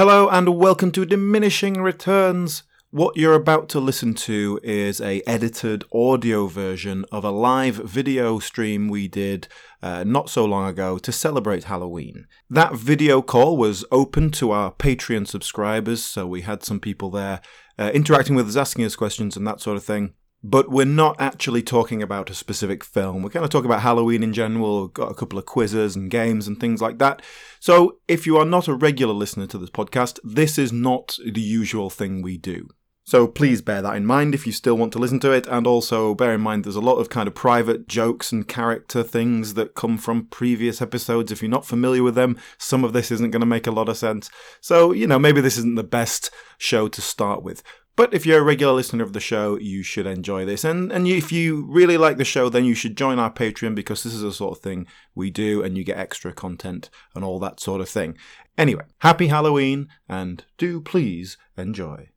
Hello and welcome to Diminishing Returns. What you're about to listen to is a edited audio version of a live video stream we did uh, not so long ago to celebrate Halloween. That video call was open to our Patreon subscribers, so we had some people there uh, interacting with us, asking us questions and that sort of thing. But we're not actually talking about a specific film. We're kind of talking about Halloween in general. We've got a couple of quizzes and games and things like that. So if you are not a regular listener to this podcast, this is not the usual thing we do. So please bear that in mind if you still want to listen to it, and also bear in mind there's a lot of kind of private jokes and character things that come from previous episodes. If you're not familiar with them, some of this isn't going to make a lot of sense. So, you know, maybe this isn't the best show to start with. But if you're a regular listener of the show, you should enjoy this. And and if you really like the show, then you should join our Patreon because this is the sort of thing we do and you get extra content and all that sort of thing. Anyway, happy Halloween and do please enjoy.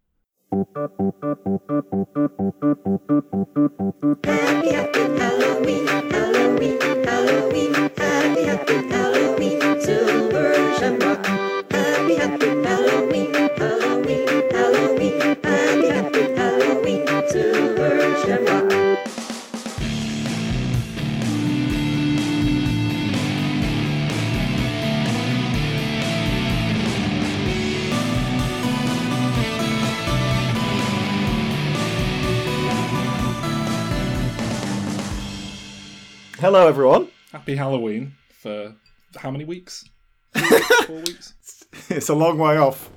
Happy, happy Halloween, Halloween, Halloween. Happy, happy Halloween, silver shamrock. Happy, happy Halloween, Hello, everyone. Happy Halloween for how many weeks? Four weeks? It's a long way off.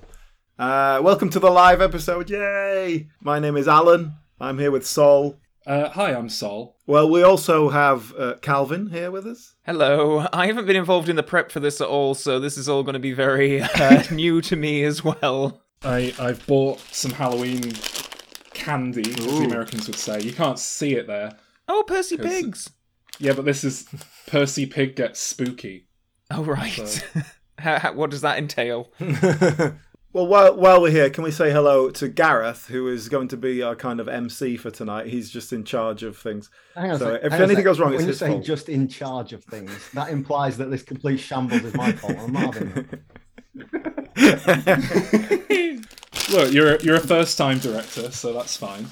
Uh, welcome to the live episode. Yay! My name is Alan. I'm here with Sol. Uh, hi, I'm Sol. Well, we also have uh, Calvin here with us. Hello. I haven't been involved in the prep for this at all, so this is all going to be very uh, new to me as well. I, I've bought some Halloween candy, as the Americans would say. You can't see it there. Oh, Percy 'Cause- Pigs. Yeah, but this is Percy Pig Gets Spooky. Oh, right. how, how, what does that entail? well, while, while we're here, can we say hello to Gareth, who is going to be our kind of MC for tonight? He's just in charge of things. Hang on So sec, if hang on a anything goes wrong, it's you his say fault. just in charge of things, that implies that this complete shambles is my fault. I'm not having that. Look, you're a, you're a first time director, so that's fine.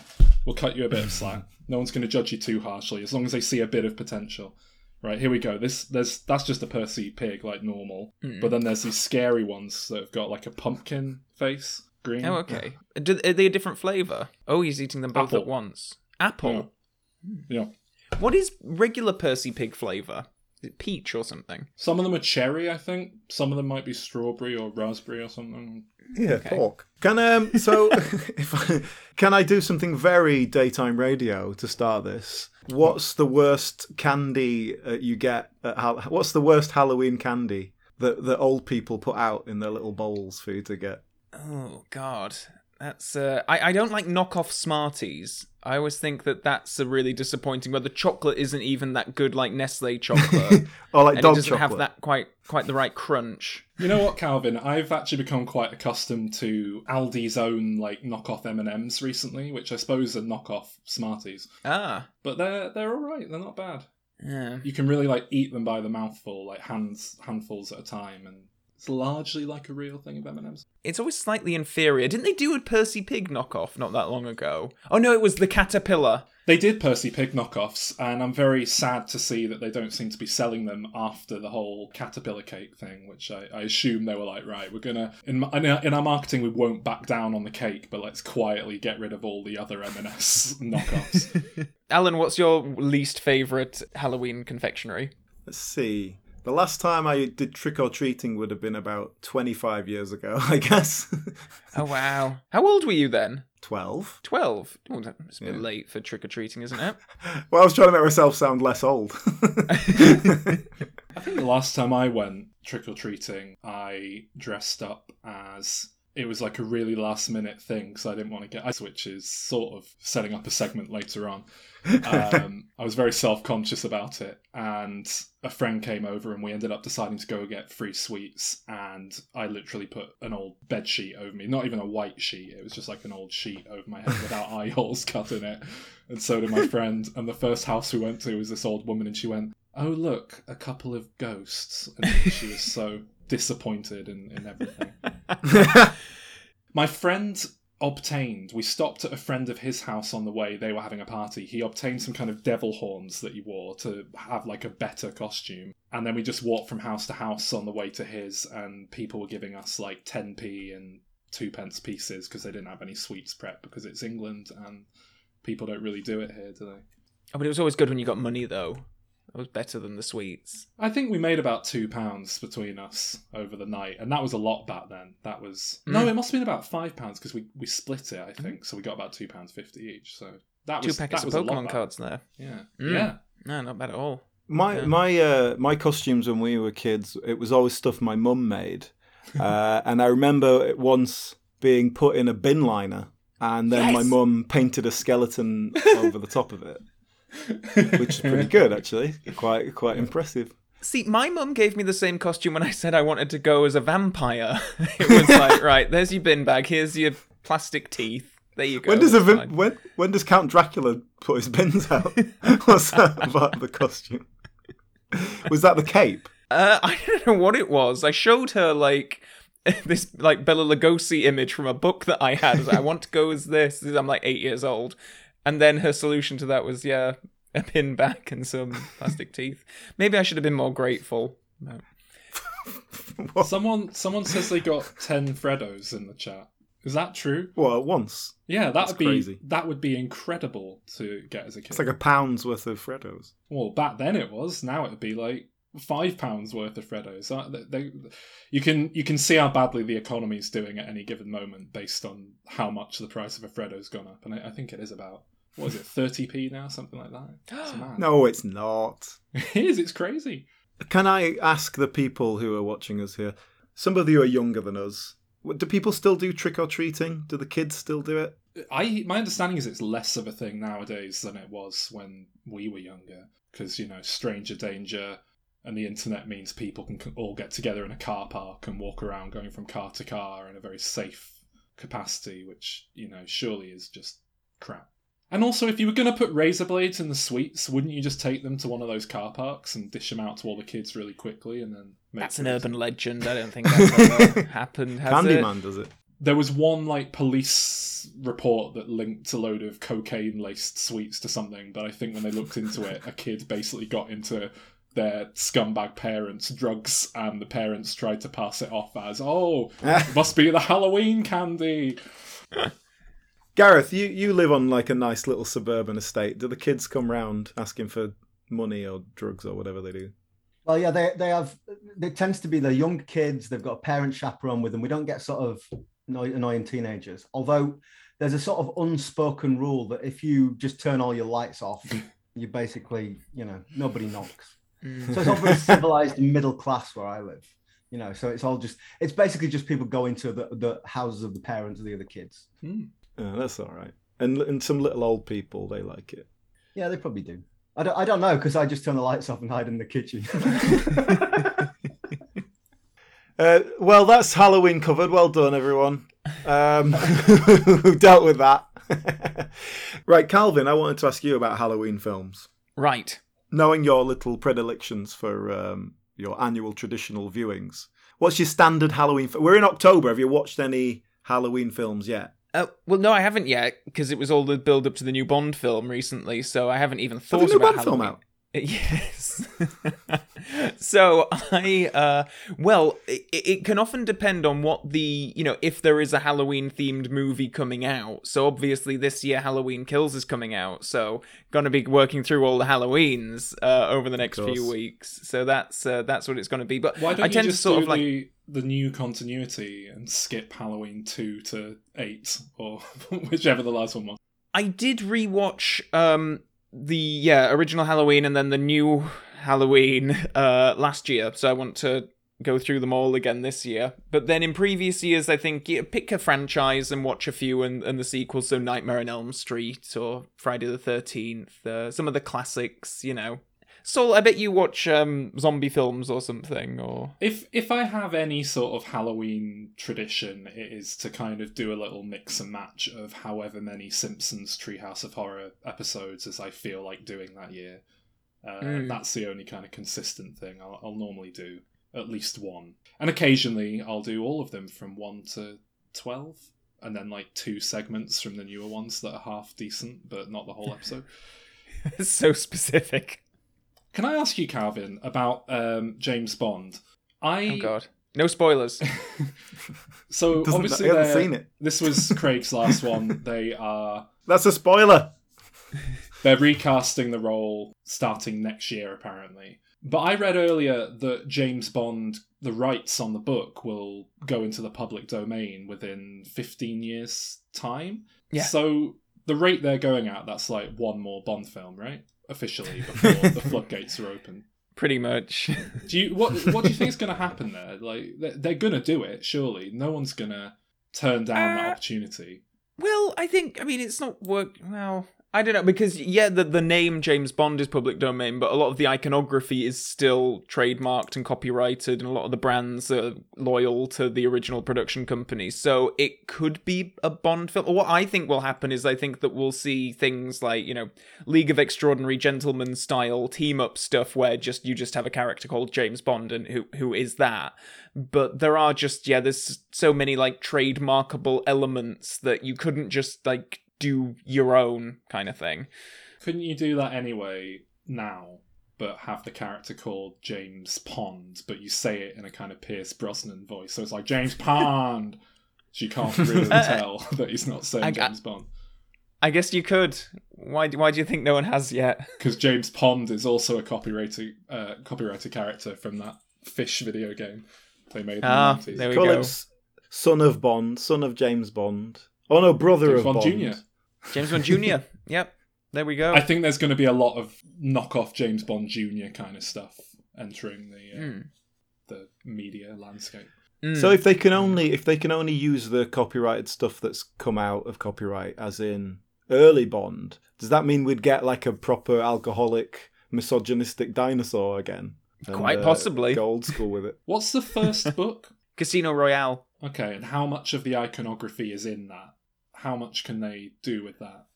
We'll cut you a bit of slack. No one's going to judge you too harshly as long as they see a bit of potential. Right, here we go. This there's that's just a Percy pig like normal. Hmm. But then there's these scary ones that have got like a pumpkin face, green. Oh, okay. Do, are they a different flavour? Oh, he's eating them both Apple. at once. Apple. Yeah. What is regular Percy Pig flavour? Is peach or something? Some of them are cherry, I think. Some of them might be strawberry or raspberry or something. Yeah, pork. Can um so if I, can I do something very daytime radio to start this? What's the worst candy uh, you get? At Hal- what's the worst Halloween candy that that old people put out in their little bowls for you to get? Oh, God. That's. Uh, I, I don't like knockoff Smarties. I always think that that's a really disappointing. Where the chocolate isn't even that good, like Nestle chocolate, Or like and it dog doesn't chocolate? have that quite quite the right crunch. You know what, Calvin? I've actually become quite accustomed to Aldi's own like knockoff M and M's recently, which I suppose are knockoff Smarties. Ah, But they're they're all right. They're not bad. yeah. You can really like eat them by the mouthful, like hands handfuls at a time, and it's largely like a real thing of M and M's. It's always slightly inferior. Didn't they do a Percy Pig knockoff not that long ago? Oh no, it was the Caterpillar. They did Percy Pig knockoffs, and I'm very sad to see that they don't seem to be selling them after the whole caterpillar cake thing, which I, I assume they were like, right, we're gonna in, our, in our marketing we won't back down on the cake, but let's quietly get rid of all the other M&S knockoffs. Alan, what's your least favourite Halloween confectionery? Let's see. The last time I did trick or treating would have been about 25 years ago, I guess. Oh wow. How old were you then? 12. Twelve. Oh, that's a bit Yeah. late for trick or treating, isn't it? Well, I was trying to make myself sound less old. I think the last time I went trick or treating, I dressed up as it was like a really last minute thing because I didn't want to get ice, which is sort of setting up a segment later on. Um, I was very self conscious about it, and a friend came over, and we ended up deciding to go get free sweets. And I literally put an old bed sheet over me, not even a white sheet, it was just like an old sheet over my head without eye holes cut in it. And so did my friend. And the first house we went to was this old woman, and she went, oh look a couple of ghosts and she was so disappointed in, in everything My friend obtained, we stopped at a friend of his house on the way, they were having a party. He obtained some kind of devil horns that he wore to have like a better costume. And then we just walked from house to house on the way to his, and people were giving us like 10p and two pence pieces because they didn't have any sweets prep because it's England and people don't really do it here, do they? But it was always good when you got money, though. It was better than the sweets. I think we made about two pounds between us over the night, and that was a lot back then. That was no, Mm. it must have been about five pounds because we, we split it, I think. So we got about two pounds fifty each. So that Two was packets that of was Pokemon cards there. Yeah, Mm. yeah. No, not bad at all. My Yeah. my uh, my costumes when we were kids, it was always stuff my mum made, uh, and I remember it once being put in a bin liner, and then my mum painted a skeleton over the top of it, which is pretty good actually, quite quite impressive. See, my mum gave me the same costume when I said I wanted to go as a vampire. it was like, right, there's your bin bag, here's your plastic teeth. There you go. when does a when when does Count Dracula put his bins out? What's that about the costume? Was that the cape? Uh, I don't know what it was. I showed her like this like Bela Lugosi image from a book that I had. I like, I want to go as this. I'm like eight years old, and then her solution to that was yeah, a pin back and some plastic teeth. Maybe I should have been more grateful. No. Someone someone says they got ten Freddos in the chat. Is that true? Well, once Yeah, that That's would be crazy. that would be incredible to get as a kid. it's like a pound's worth of Freddos. Well, back then it was. Now it would be like five pounds worth of Freddos. Uh, they- they- you can you can see how badly the economy is doing at any given moment based on how much the price of a Freddo's gone up, and I, I think it is about what is it thirty p now, something like that. It's. No, it's not. it is. It's crazy. Can I ask the people who are watching us here? Some of you are younger than us. Do people still do trick or treating? Do the kids still do it? I my understanding is it's less of a thing nowadays than it was when we were younger because you know stranger danger and the internet means people can all get together in a car park and walk around going from car to car in a very safe capacity which you know surely is just crap and also if you were going to put razor blades in the sweets wouldn't you just take them to one of those car parks and dish them out to all the kids really quickly and then make That's an urban legend. I don't think that's ever happened. Has it? Candyman does it. there was one like police report that linked a load of cocaine laced sweets to something but i think when they looked into it a kid basically got into their scumbag parents drugs and the parents tried to pass it off as oh it must be the halloween candy Gareth, you, you live on like a nice little suburban estate. Do the kids come round asking for money or drugs or whatever they do? Well, yeah, they they have. It tends to be the young kids. They've got a parent chaperone with them. We don't get sort of annoying teenagers. Although there's a sort of unspoken rule that if you just turn all your lights off, you basically, you know, nobody knocks. Mm. So it's all very civilized and middle class where I live. You know, so it's all just it's basically just people going to the, the houses of the parents of the other kids. Hmm. Yeah, that's all right. And and some little old people they like it. Yeah, they probably do. I don't I don't know because I just turn the lights off and hide in the kitchen. Uh, well, that's Halloween covered. Well done, everyone. Um, who dealt with that. right, Calvin, I wanted to ask you about Halloween films. Right. Knowing your little predilections for um, your annual traditional viewings, what's your standard Halloween? F- We're in October. Have you watched any Halloween films yet? Uh, well, no, I haven't yet because it was all the build up to the new Bond film recently, so I haven't even thought the new about Bond film Halloween. out? Yes. so I, uh, well, it, it can often depend on what the, you know, if there is a Halloween themed movie coming out. So obviously this year Halloween Kills is coming out. So gonna be working through all the Halloweens uh, over the next few weeks. So that's uh, that's what it's gonna be. But why don't I you tend just to sort do of like. the, the new continuity and skip halloween 2 to 8 or whichever the last one was I did rewatch um the yeah original Halloween and then the new Halloween uh last year, so I want to go through them all again this year. But then in previous years, I think yeah, pick a franchise and watch a few and, and the sequels, so Nightmare on Elm Street or Friday the Thirteenth, uh, some of the classics, you know. So I bet you watch um zombie films or something, or If if I have any sort of Halloween tradition, it is to kind of do a little mix and match of however many Simpsons Treehouse of Horror episodes as I feel like doing that year. Uh, Mm. That's the only kind of consistent thing I'll, I'll normally do. at least one. And occasionally I'll do all of them from 1 to 12 and then like two segments from the newer ones that are half decent but not the whole episode. It's so specific. Can I ask you Calvin about um, James Bond? I Oh god. No spoilers. so Doesn't- obviously I haven't seen it. this was Craig's last one. They are That's a spoiler. They're recasting the role starting next year, apparently. But I read earlier that James Bond, the rights on the book, will go into the public domain within 15 years' time. Yeah. So the rate they're going at, that's like one more Bond film, right? Officially, before the floodgates are open. Pretty much. Do you what? What do you think is going to happen there? Like they're, they're going to do it, surely. No one's going to turn down that Uh, opportunity. Well, I think I mean it's not work. Well, I don't know because yeah, the the name James Bond is public domain, but a lot of the iconography is still trademarked and copyrighted, and a lot of the brands are loyal to the original production company. So it could be a Bond film. What I think will happen is I think that we'll see things like you know League of Extraordinary Gentlemen style team up stuff where just you just have a character called James Bond and who who is that. But there are just yeah, there's so many like trademarkable elements that you couldn't just like do your own kind of thing. Couldn't you do that anyway now, but have the character called James Pond, but you say it in a kind of Pierce Brosnan voice? So it's like James Pond. So you can't really tell that he's not saying I- I- James Bond. I guess you could. Why do, why do you think no one has yet? Because James Pond is also a copyrighted uh, copyrighted character from that fish video game they made in Ah, the 90s. there we Call go. him son of Bond, son of James Bond. Oh no, brother James of Bond Bond. Jr.. James Bond Jr. yep. There we go. I think there's going to be a lot of knockoff James Bond Jr. kind of stuff entering the uh, Hmm. the media landscape. Mm. So if they can only if they can only use the copyrighted stuff that's come out of copyright, as in early Bond, does that mean we'd get like a proper alcoholic, misogynistic dinosaur again? And, Quite uh, possibly. go old school with it. What's the first book? Casino Royale. Okay, and how much of the iconography is in that? How much can they do with that?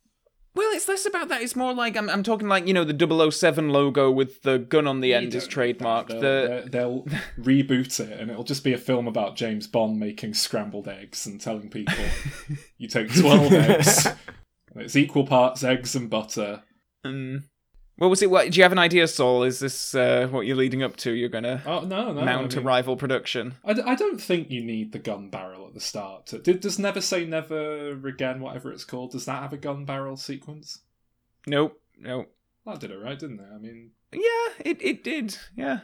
Well, it's less about that. It's more like I'm, I'm talking like you know the 007 logo with the gun on the You end is don't need that. trademarked. They'll, The they'll- they'll reboot it, and it'll just be a film about James Bond making scrambled eggs and telling people you take twelve eggs. and It's equal parts eggs and butter. um, what was it? What do you have an idea, Saul? Is this uh, what you're leading up to? You're gonna Oh no, no. mount I a mean- rival production? I, d- I don't think you need the gun barrel the start. Did, does Never Say Never Again, whatever it's called, does that have a gun barrel sequence? Nope, nope. That did it right, didn't it? I mean, Yeah, it it did. Yeah.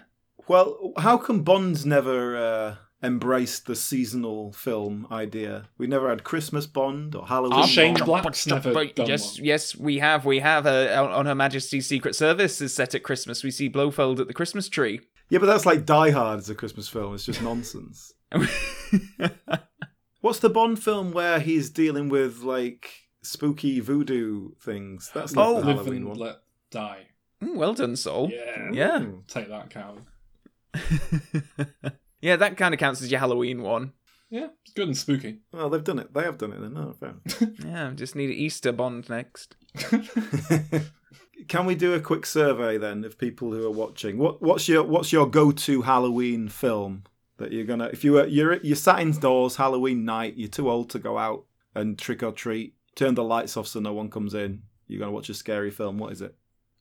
Well, how come Bond's never uh, embraced the seasonal film idea? We never had Christmas Bond or Halloween. Ah, Shane Bond. Black's never done yes, one. yes, we have. We have. Uh, on Her Majesty's Secret Service is set at Christmas. We see Blofeld at the Christmas tree. Yeah, but that's like Die Hard as a Christmas film. It's just nonsense. What's the Bond film where he's dealing with like spooky voodoo things? That's not Oh, the live Halloween and one. let die. Mm, well done, Saul. Yeah. Yeah. Ooh. Take that, Calvin. yeah, that kind of counts as your Halloween one. Yeah, it's good and spooky. Well, they've done it. They have done it. Then, no, fair. Yeah, just need an Easter Bond next. Can we do a quick survey then of people who are watching? What what's your what's your go to Halloween film that you're gonna if you were you're you're sat indoors Halloween night, you're too old to go out and trick or treat, turn the lights off so no one comes in. You're gonna watch a scary film. What is it?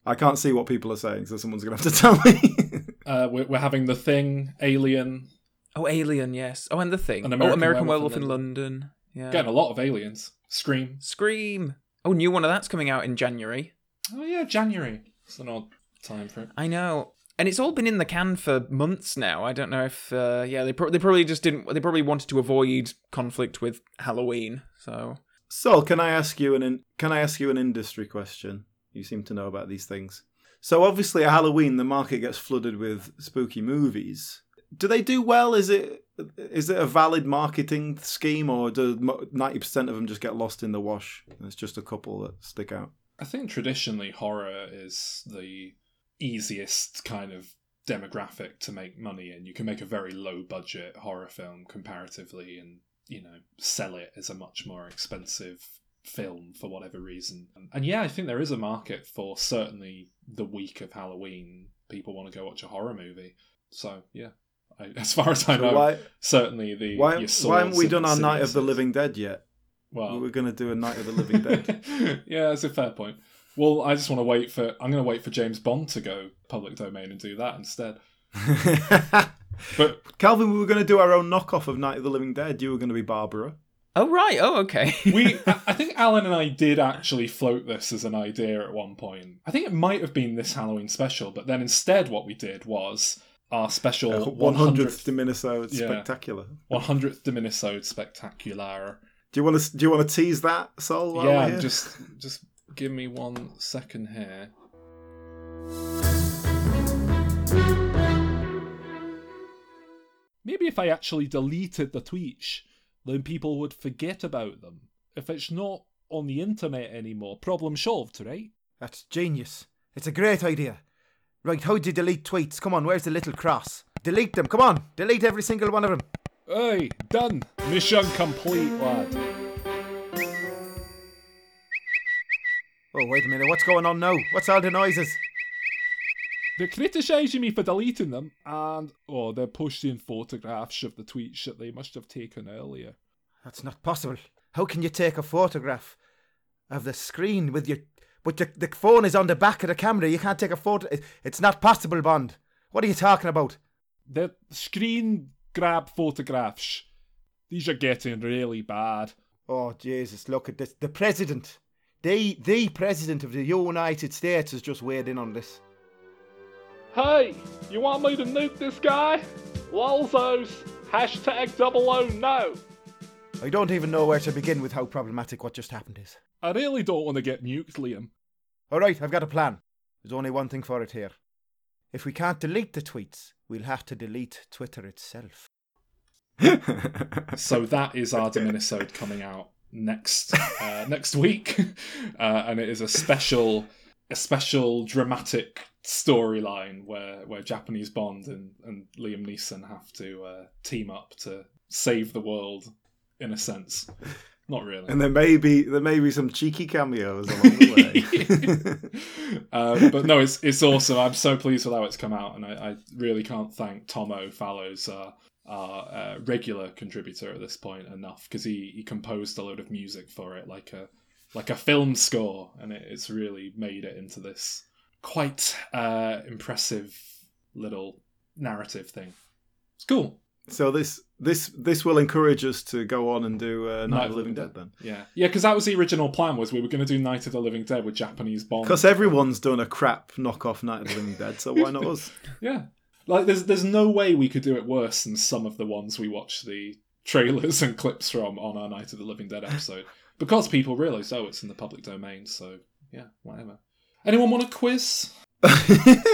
I can't see what people are saying, so someone's gonna have to tell me. uh, we're, we're having The Thing, Alien, Oh, Alien, yes. Oh, and the thing. An oh, American American Werewolf Werewolf in in London. Yeah. getting a lot of aliens. Scream. Scream. Oh, new one of that's coming out in January. Oh yeah, January. It's an odd time for it. I know. And it's all been in the can for months now. I don't know if, uh, yeah, they, pro- they probably just didn't, they probably wanted to avoid conflict with Halloween. So, So, can I ask you an in, can I ask you an industry question? You seem to know about these things. So, obviously, at Halloween, the market gets flooded with spooky movies. Do they do well? Is it is it a valid marketing scheme, or do ninety percent of them just get lost in the wash? And it's just a couple that stick out. I think traditionally horror is the easiest kind of demographic to make money in. You can make a very low budget horror film comparatively and, you know, sell it as a much more expensive film for whatever reason. And yeah, I think there is a market for certainly the week of Halloween. People want to go watch a horror movie. So yeah, I, as far as I So know, why certainly the why, why haven't we done our Night of the Living Dead yet? Well, we're going to do a Night of the Living Dead. yeah, that's a fair point. Well, I just want to wait for. I'm going to wait for James Bond to go public domain and do that instead. But Calvin, we were going to do our own knockoff of Night of the Living Dead. You were going to be Barbara. Oh right. Oh okay. we, I I think Alan and I did actually float this as an idea at one point. I think it might have been this Halloween special, but then instead, what we did was our special uh, One hundredth 100th, to Yeah. spectacular. 100th Diminisode Spectacular. Do you want to? Do you want to tease that, Sol? yeah, just just give me one second here. Maybe if I actually deleted the tweets, then people would forget about them. If it's not on the internet anymore, problem solved, right? That's genius. It's a great idea. Right, how'd you delete tweets? Come on, where's the little cross? Delete them, come on! Delete every single one of them. Hey, done. Mission complete, lad. Oh, wait a minute, what's going on now? What's all the noises? They're criticising me for deleting them, and oh, they're posting photographs of the tweets that they must have taken earlier. That's not possible. How can you take a photograph of the screen with your. But the, the phone is on the back of the camera. You can't take a photo. It's not possible, Bond. What are you talking about? The screen grab photographs. These are getting really bad. Oh, Jesus, look at this. The president. The, the president of the United States has just weighed in on this. Hey, you want me to nuke this guy? Lolzos. Hashtag double O no. I don't even know where to begin with how problematic what just happened is. I really don't want to get nuked, Liam. All right, I've got a plan. There's only one thing for it here. If we can't delete the tweets, we'll have to delete Twitter itself. So that is our Diminisode coming out next uh, next week, uh, and it is a special a special dramatic storyline where where Japanese Bond and, and Liam Neeson have to uh, team up to save the world in a sense. Not really. and there may be there may be some cheeky cameos along the way. uh, but no, it's it's awesome. I'm so pleased with how it's come out, and I, I really can't thank Tomo Fallows, uh, our uh, regular contributor at this point, enough because he, he composed a load of music for it, like a like a film score, and it, it's really made it into this quite uh, impressive little narrative thing. It's cool. so this this this will encourage us to go on and do uh, Night, of the Living Dead then, Yeah, yeah, because that was the original plan. Was we were going to do Night of the Living Dead with Japanese Bond. because everyone's done a crap knockoff Night of the Living Dead. So why not us? Yeah. Like there's there's no way we could do it worse than some of the ones we watch the trailers and clips from on our Night of the Living Dead episode. because people realise, oh, it's in the public domain, so yeah, whatever. Anyone want a quiz?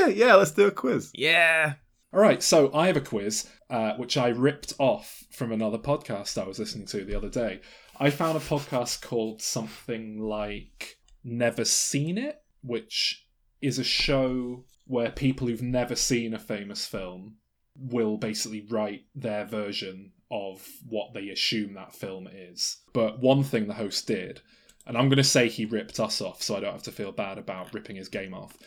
yeah, let's do a quiz. yeah. All right, so I have a quiz uh, which I ripped off from another podcast I was listening to the other day. I found a podcast called something like Never Seen It, which is a show where people who've never seen a famous film will basically write their version of what they assume that film is. But one thing the host did, and I'm going to say he ripped us off so I don't have to feel bad about ripping his game off,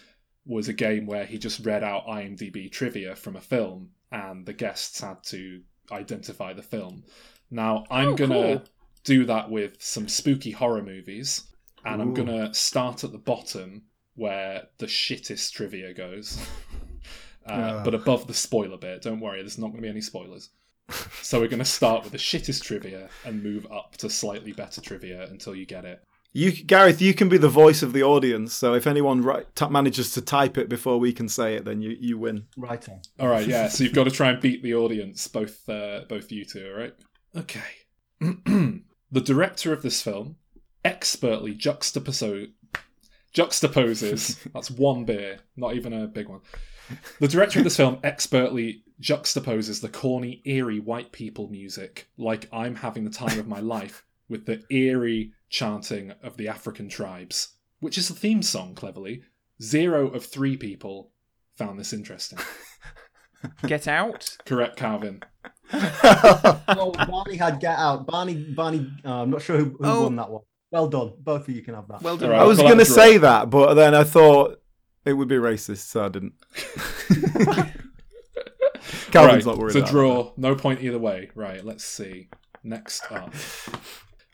was a game where he just read out IMDb trivia from a film and the guests had to identify the film. Now, I'm Oh, going to cool. do that with some spooky horror movies and I'm going to start at the bottom where the shittest trivia goes. uh. But above the spoiler bit, don't worry, there's not going to be any spoilers. So we're going to start with the shittest trivia and move up to slightly better trivia until you get it. You, Gareth, you can be the voice of the audience. So if anyone write, t- manages to type it before we can say it, then you, you win. Right on. All right, yeah. So you've got to try and beat the audience, both uh, both you two. All right. Okay. the director of this film expertly juxtapose juxtaposes. that's one beer, not even a big one. The director of this film expertly juxtaposes the corny, eerie white people music, like I'm having the time of my life, with the eerie chanting of the African tribes, which is the theme song, cleverly. Zero of three people found this interesting. Get out. Correct, Calvin. Oh, Barney had Get Out. Barney, Barney. Uh, I'm not sure who, who Oh. won that one. Well done. Both of you can have that. Well done. All I was going to say that, but then I thought it would be racist, so I didn't. Calvin's right, not worried it's a about draw. No point either way. Right, let's see. Next up.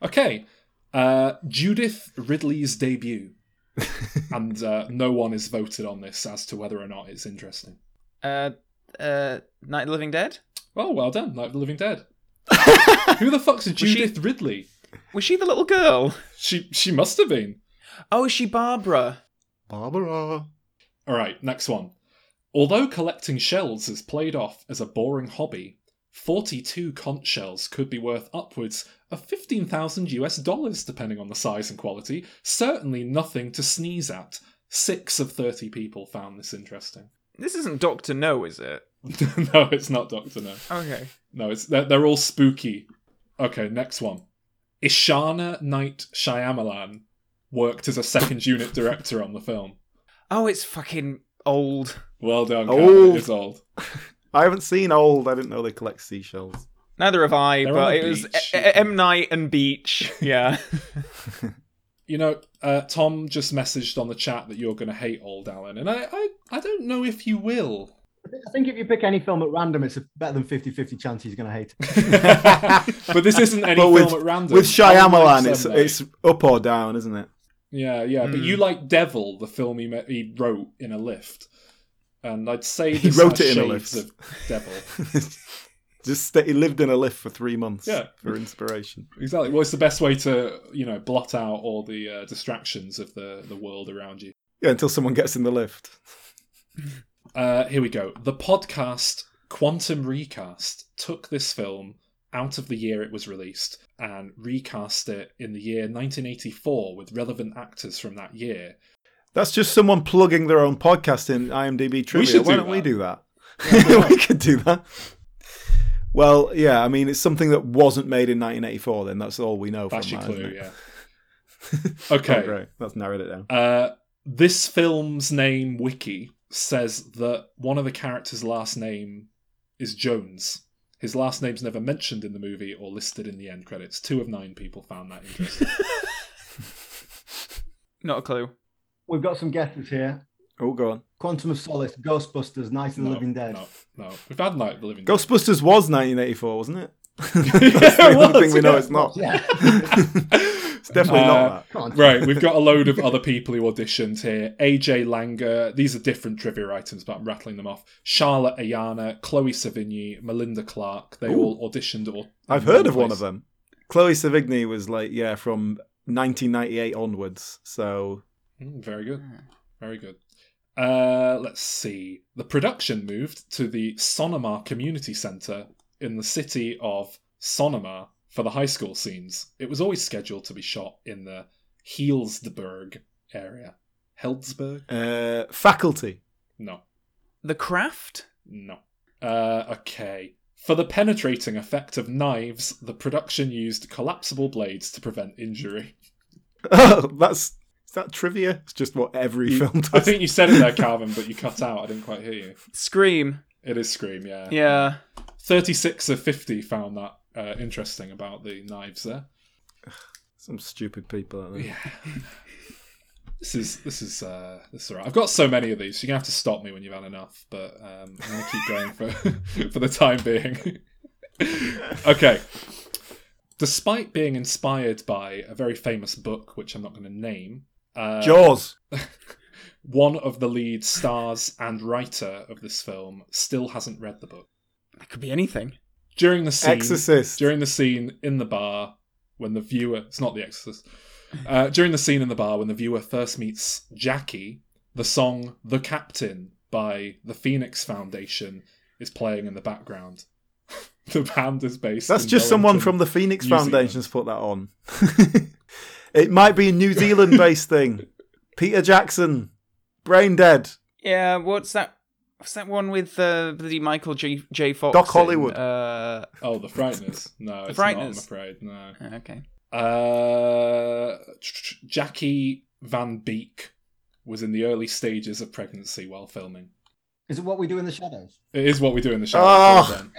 Okay. Uh, Judith Ridley's debut. and uh, no one is voted on this as to whether or not it's interesting. Uh, uh, Night of the Living Dead. Oh, well done. Night of the Living Dead. Who the fuck's Judith Ridley? Was she the little girl? She she must have been. Oh, is she Barbara? Barbara. All right, next one. Although collecting shells is played off as a boring hobby, 42 conch shells could be worth upwards of 15,000 US dollars depending on the size and quality. Certainly nothing to sneeze at. 6 of 30 people found this interesting. This isn't Doctor No, is it? no, it's not Doctor No. Okay. No, it's they're, they're all spooky. Okay, next one. Ishana Night Shyamalan worked as a second unit director on the film. Oh, it's fucking old. Well done, Old. It's old. I haven't seen Old. I didn't know they collect seashells. Neither have I, They're but a it was beach. E- M Night and Beach. Yeah. You know, uh, Tom just messaged on the chat that you're going to hate Old Alan, and I, I, I don't know if you will. I think if you pick any film at random, it's a better than 50 50 chance he's going to hate it. but this isn't any But film with, at random. with Alan Shyamalan, it's it's up or down, isn't it? yeah, yeah. But Hmm. you like Devil, the film he, ma- he wrote in a lift, and I'd say He wrote it in a lift. of Devil. Just stay, he lived in a lift for three months. Yeah. for inspiration. Exactly. Well, it's the best way to you know blot out all the uh, distractions of the the world around you. Yeah, until someone gets in the lift. Uh, here we go. The podcast Quantum Recast took this film out of the year it was released and recast it in the year 1984 with relevant actors from that year. That's just someone plugging their own podcast in IMDb trivia. Why do don't we do that? we could do that. Well, yeah, I mean, it's something that wasn't made in 1984. Then that's all we know That's from your that. clue, yeah. Okay. Oh, great. That's narrowed it down. Uh, this film's name wiki says that one of the characters' last name is Jones. His last name's never mentioned in the movie or listed in the end credits. Two of nine people found that interesting. Not a clue. We've got some guesses here Oh, go on. Quantum of Solace, Ghostbusters, Night of the no, Living Dead. No, no. We've had Night of the Living Dead. Ghostbusters was 1984, wasn't it? Yeah, the it only was, thing we know yeah. it's not. Yeah. It's definitely Uh, not that. Right, we've got a load of other people who auditioned here. AJ Langer, these are different trivia items, but I'm rattling them off. Charlotte Ayanna, Chloe Sevigny, Melinda Clarke, they Ooh. all auditioned. Or I've heard of one of them. Chloe Sevigny was like, yeah, from 1998 onwards. So Mm, very good. Very good. Uh, let's see. The production moved to the Sonoma Community Center in the city of Sonoma for the high school scenes. It was always scheduled to be shot in the Healdsburg area. Healdsburg? uh, faculty. No. The Craft? No. Uh, okay. For the penetrating effect of knives, the production used collapsible blades to prevent injury. Oh, that's is that trivia? It's just what every You- film does. I think you said it there, Calvin, but you cut out. I didn't quite hear you. Scream. It is Scream, yeah. Yeah. 36 of 50 found that uh, interesting about the knives there. Some stupid people. Out there. Yeah. This is this is uh this is alright. I've got so many of these. So you're gonna have to stop me when you've had enough, but um, I'm gonna keep going for for the time being. okay. Despite being inspired by a very famous book, which I'm not going to name, uh, Jaws. one of the lead stars and writer of this film still hasn't read the book. That could be anything. During the scene, Exorcist. during the scene in the bar when the viewer it's not the exorcist uh, during the scene in the bar when the viewer first meets jackie the song the captain by the phoenix foundation is playing in the background the band is based That's in just someone from the Phoenix New Foundation's put that on. it might be a New Zealand based thing. Peter Jackson. Brain dead. Yeah, what's that? What's that one with uh, bloody Michael J. J. Fox? Doc in? Hollywood. Uh, oh the frighteners no The it's not i'm Frighteners. afraid no okay. uh, jackie van beek was in the early stages of pregnancy while filming Is it what we do in the shadows? it is what we do in the shadows. Oh. then.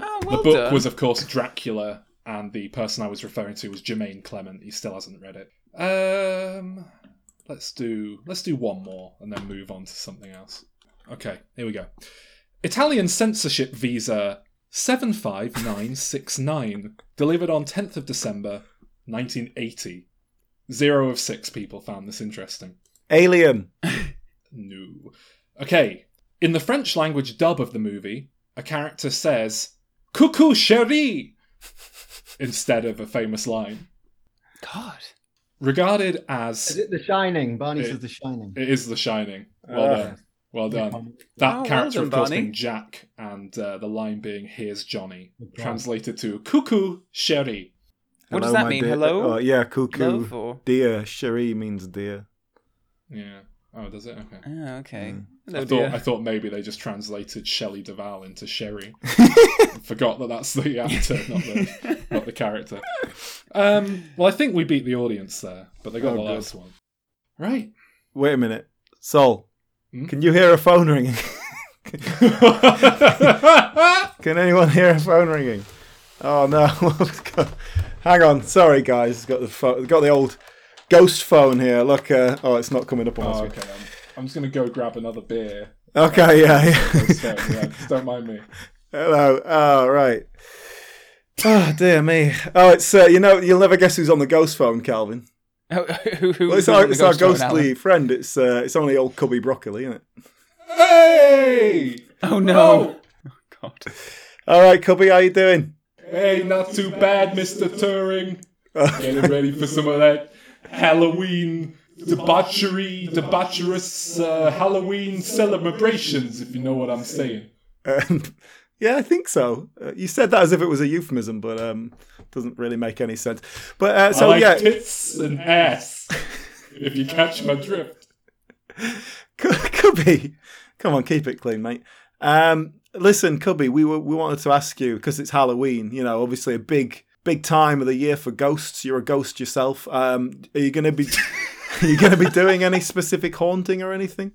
Oh, the book done. was of course dracula and the person i was referring to was jermaine clement he still hasn't read it um let's do let's do one more and then move on to something else okay here we go Italian censorship visa 75969, delivered on 10th of December 1980. Zero of six people found this interesting. Alien. No. Okay, in the French language dub of the movie, a character says, Coucou chérie! instead of a famous line. God. Regarded as Is it The Shining? Barney It- says The Shining. It is The Shining. Well Ah. done. Well done. Um, That Oh, well character, done, of course, Barney. being Jack, and uh, the line being "Here's Johnny," Okay. translated to "Cuckoo, Sherry." What does that mean? dear- Hello? Oh, yeah, cuckoo. Love or? Dear. Sherry means dear. Yeah. Oh, does it? Okay. Ah, okay. Mm. Hello, I thought. I thought maybe they just translated Shelley Duvall into Sherry. Forgot that that's the actor, not the not the character. Um, well, I think we beat the audience there, but they got Oh, the good. last one. Right. Wait a minute. Sol, Hmm? can you hear a phone ringing? Can anyone hear a phone ringing? Oh no! Hang on. Sorry, guys. Got the phone. Got the old ghost phone here. Look. Uh, oh, it's not coming up on my oh, screen. okay. I'm, I'm just gonna go grab another beer. Okay. Yeah. yeah. So, yeah, just don't mind me. Hello. Oh, right. Oh dear me. Oh, it's uh, you know you'll never guess who's on the ghost phone, Calvin. who, who, who Well, it's our, it's our ghost phone, ghostly Alan? friend. It's uh, it's only old Cubby Broccoli, isn't it? Hey! Oh no! Oh, God. All right, Cubby, how you doing? Hey, not too bad, Mr. Turing. Getting ready for some of that Halloween debauchery, debaucherous uh, Halloween celebrations, if you know what I'm saying. Um, yeah, I think so. Uh, you said that as if it was a euphemism, but um, doesn't really make any sense. But uh, so I like yeah, tits and ass, if you catch my drift. C- Cubby, come on, keep it clean, mate. Um, listen, Cubby, we were we wanted to ask you because it's Halloween. You know, obviously a big big time of the year for ghosts. You're a ghost yourself. Um, are you gonna be are you gonna be doing any specific haunting or anything?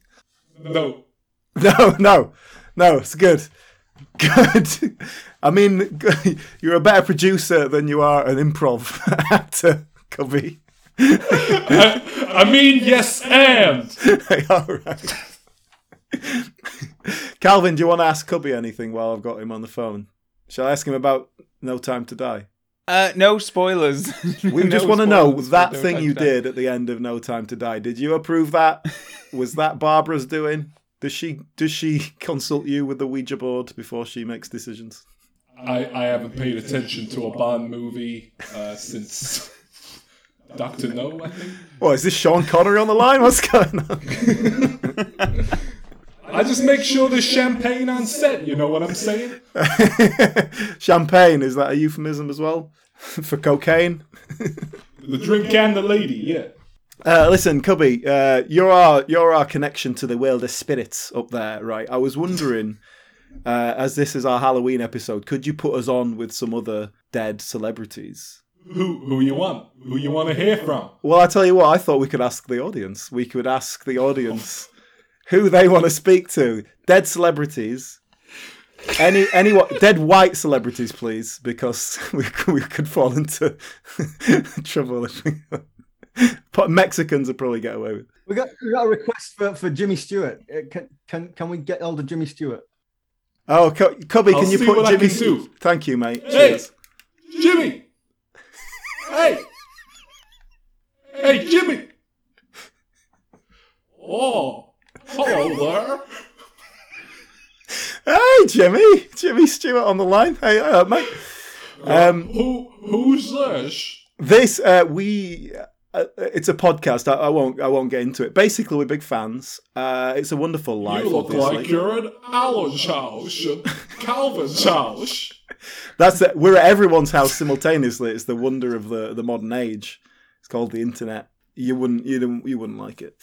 No. No, no, no. It's good. Good. I mean, you're a better producer than you are an improv actor, Cubby. I, I mean, yes, and. All right. Calvin, do you want to ask Cubby anything while I've got him on the phone? Shall I ask him about No Time to Die? Uh, no spoilers. We No just want to know that thing Time you did at the end of No Time to Die. Did you approve that? Was that Barbara's doing? Does she does she consult you with the Ouija board before she makes decisions? I, I haven't paid attention to a Bond movie uh, since Doctor No, I think. What is this Sean Connery on the line? What's going on? I just make sure there's champagne on set, you know what I'm saying? Champagne is that a euphemism as well for cocaine? The drink and the lady, yeah. Uh, listen, Cubby, uh, you're our you're our connection to the world of spirits up there, right? I was wondering, uh, as this is our Halloween episode, could you put us on with some other dead celebrities? Who who you want? Who you want to hear from? Well, I tell you what, I thought we could ask the audience. We could ask the audience who they want to speak to. Dead celebrities. Any anyone dead white celebrities, please, because we we could fall into trouble if we. But Mexicans would probably get away with. We got we got a request for, for Jimmy Stewart. Uh, Can, can can we get hold of Jimmy Stewart? Oh, Cu- Cubby, I'll can you see put what I Jimmy? can do. Thank you, mate. Hey! Cheers. Jimmy! Hey! Hey, Jimmy! Oh, hello there. Hey, Jimmy, Jimmy Stewart on the line. Hey, uh, mate. Um, Who who's this? This uh, we uh, it's a podcast. I, I won't I won't get into it. Basically, we're big fans. Uh, it's a wonderful life. You look obviously. like you're at Alan's house Calvin's house. That's it. We're at everyone's house simultaneously. It's the wonder of the the modern age. It's called the internet. You wouldn't you don't, you wouldn't like it.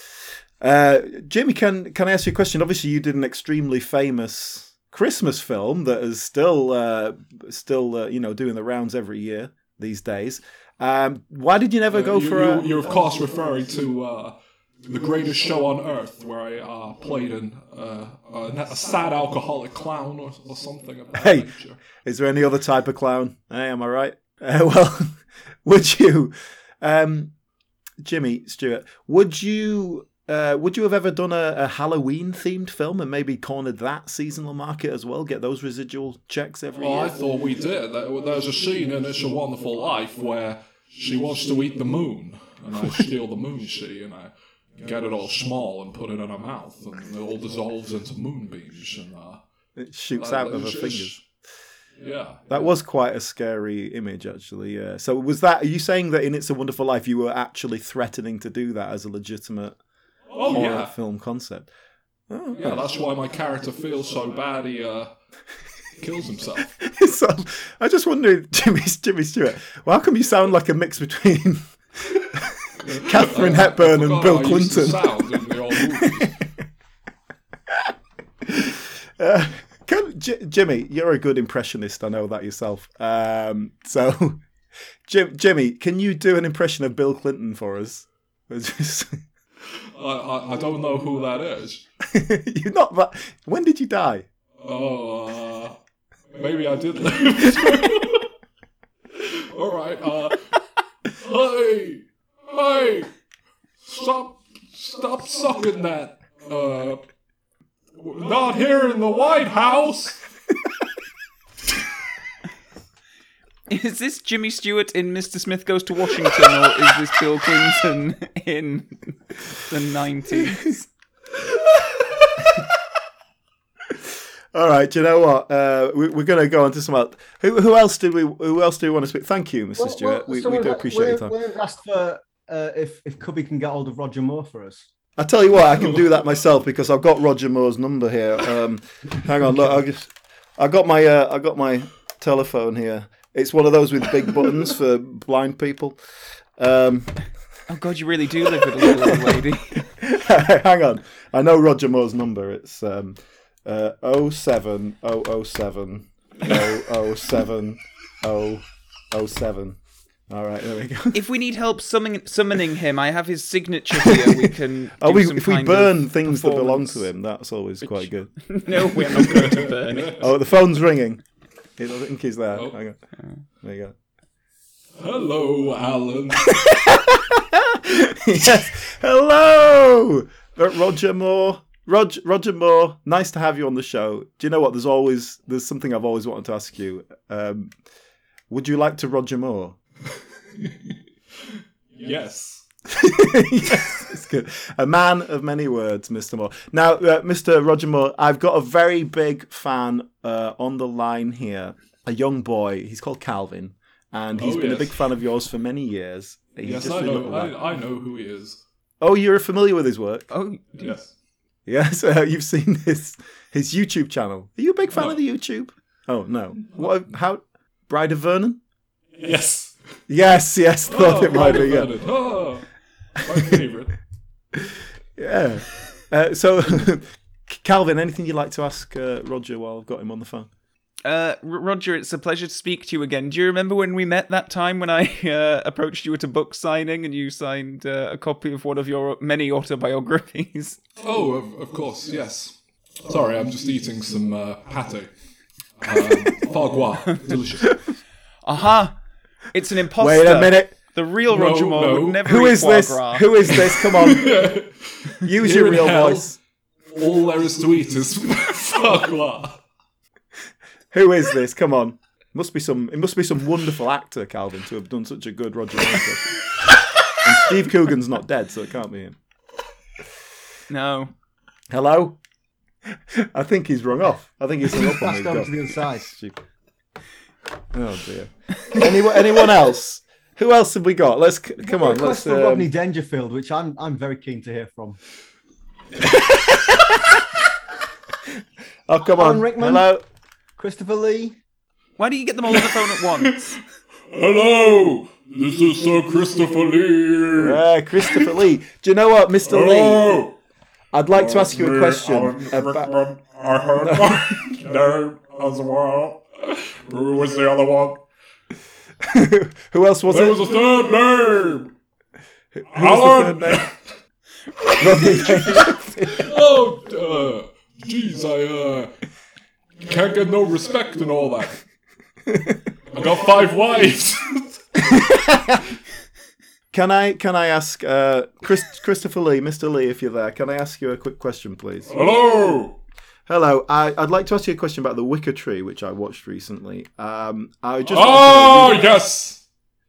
Uh, Jimmy, can can I ask you a question? Obviously, you did an extremely famous Christmas film that is still uh, still uh, you know doing the rounds every year these days. Um, why did you never go Uh, you, for you, a? You're of course referring to uh, the greatest show on earth, where I uh, played an, uh, a, a sad alcoholic clown or, or something Hey. nature. Is there any other type of clown? Hey, am I right? Uh, well, would you, um, Jimmy Stewart? Would you Uh, would you have ever done a, a Halloween themed film and maybe cornered that seasonal market as well? Get those residual checks every Well, I thought we did. There's a scene in It's a Wonderful Life where she wants to eat the moon, and I steal the moon she and I get it all small and put it in her mouth, and it all dissolves into moonbeams. And uh, It shoots uh, out of her fingers. Yeah, That was quite a scary image, actually. Yeah. So was that? Are you saying that in It's a Wonderful Life you were actually threatening to do that as a legitimate oh horror yeah, film concept? Oh, yeah. That's why my character feels so bad. He uh, kills himself. so, I just wondered, Jimmy Jimmy Stewart, well, how come you sound like a mix between Katharine Hepburn and Bill how I used to Clinton? sound in the old. Uh, can, J- Jimmy, you're a good impressionist. I know that yourself. Um, so, Jim, Jimmy, can you do an impression of Bill Clinton for us? I, I, I don't know who that is. you're not that. When did you die? Oh, uh, maybe I did live. All right. Uh, hey, hey, stop, stop sucking that. Uh, not here in the White House. Is this Jimmy Stewart in Mr. Smith Goes to Washington, or is this Bill Clinton in the 90s? All right. Do you know what? Uh, we, we're going to go on to some else. Who, who else did we? Who else do we want to speak? Thank you, Mr. Stewart. we, we someone do ha- appreciate your time. William- William's asked for uh, if if Cubby can get hold of Roger Moore for us. I tell you what, I can do that myself because I've got Roger Moore's number here. Um, hang on, look, I just, I got my, uh, I got my telephone here. It's one of those with big buttons for blind people. Um, Oh god, you really do live with a little old lady. hang on, I know Roger Moore's number. It's um, uh, 07007 007 007. All right, there we go. If we need help summoning, summoning him, I have his signature here. We can. Oh, we, if we burn things that belong to him, that's always quite good. No, we're not going to burn it. Oh, the phone's ringing. I think he's there. Oh. Hang on. There you go. Hello, Alan. yes. Hello, Roger Moore. Roger, Roger Moore. Nice to have you on the show. Do you know what? There's always there's something I've always wanted to ask you. Um, would you like to Roger Moore? yes. yes, it's good. A man of many words, Mr. Moore. Now, uh, Mr. Roger Moore, I've got a very big fan uh, on the line here. A young boy. He's called Calvin, and he's Oh, been a big fan of yours for many years. He's Yes, just I a know. I, I know who he is. Oh, you're familiar with his work? Oh, Yes. Yes, uh, you've seen his his YouTube channel. Are you a big fan No. of the YouTube? Oh no, what? How? Bride of Vernon? Yes. Yes, yes. Thought Oh, it might be. Bride Yeah. of Vernon. Oh, my favorite. yeah. Uh, so, Calvin, anything you'd like to ask uh, Roger while I've got him on the phone? Uh, R- Roger, it's a pleasure to speak to you again. Do you remember when we met that time when I uh, approached you at a book signing and you signed uh, a copy of one of your many autobiographies? Oh, of, of course, yes. Sorry, I'm just eating some uh, pate. Um, foie gras, delicious. Aha! It's an imposter. Wait a minute. The real No, Roger Moore no. would never Who eat is foie this? gras. Who is this? Come on, use Here your in real hell. voice. All there is to eat is foie gras. Who is this? Come on. Must be some. It must be some wonderful actor, Calvin, to have done such a good Roger Moore. and Steve Coogan's not dead, so it can't be him. No. Hello? I think he's rung off. I think he's hung up on me. to the other side. Stupid. Oh dear. anyone, anyone else? Who else have we got? Let's come on. Request Let's. for Um, Rodney Dangerfield, which I'm I'm very keen to hear from. oh come Alan on. Rickman? Hello. Christopher Lee. Why do you get them all on the phone at once? Hello, this is Sir Christopher Lee. Uh, Christopher Lee. Do you know what, Mr. Lee? Hello. I'd like to ask you a question Alan about. Rickman. I heard my name as well. Who was the other one? Who else was There it? was a third name. Who was the third name? Rodney Dangerfield. Oh, uh, jeez, I uh, can't get no respect and all that. I got five wives. Can I can I ask uh, Chris, Christopher Lee, Mr. Lee, if you're there? Can I ask you a quick question, please? Hello. Hello, I, I'd like to ask you a question about the Wicker Tree, which I watched recently. Um, I just Oh wanted know, yes.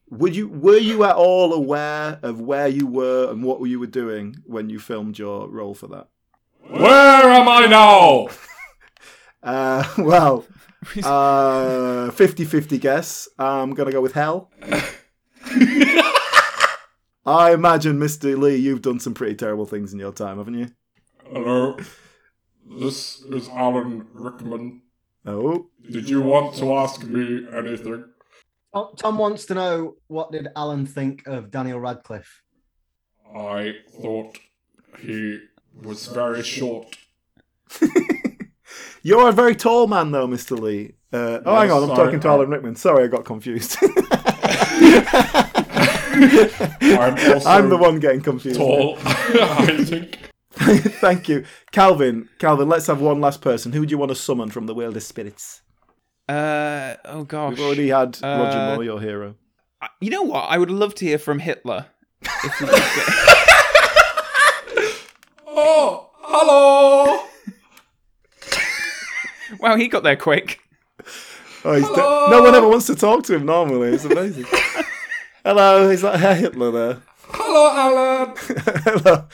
would you were you at all aware of where you were and what you were doing when you filmed your role for that? Where am I now? Uh, well, uh, 50-50 guess. I'm gonna go with hell. I imagine, Mr. Lee, you've done some pretty terrible things in your time, haven't you? Hello. This is Alan Rickman. Oh, Did you want to ask me anything? Oh, Tom wants to know what did Alan think of Daniel Radcliffe? I thought he was very short. you're a very tall man, though, Mr. Lee. Uh, oh, hang on, I'm sorry, talking to I- Alan Rickman. Sorry, I got confused. I'm also I'm the one getting confused. tall. I think. Thank you, Calvin. Calvin, let's have one last person. Who do you want to summon from the world of spirits? Uh oh gosh. We've already had Roger Uh, Moore, your hero. You know what? I would love to hear from Hitler. If we could get- Oh, hello. wow, he got there quick. Oh, he's de- no one ever wants to talk to him normally. It's amazing. Hello, is that Hitler there? Hello, Alan. Hello.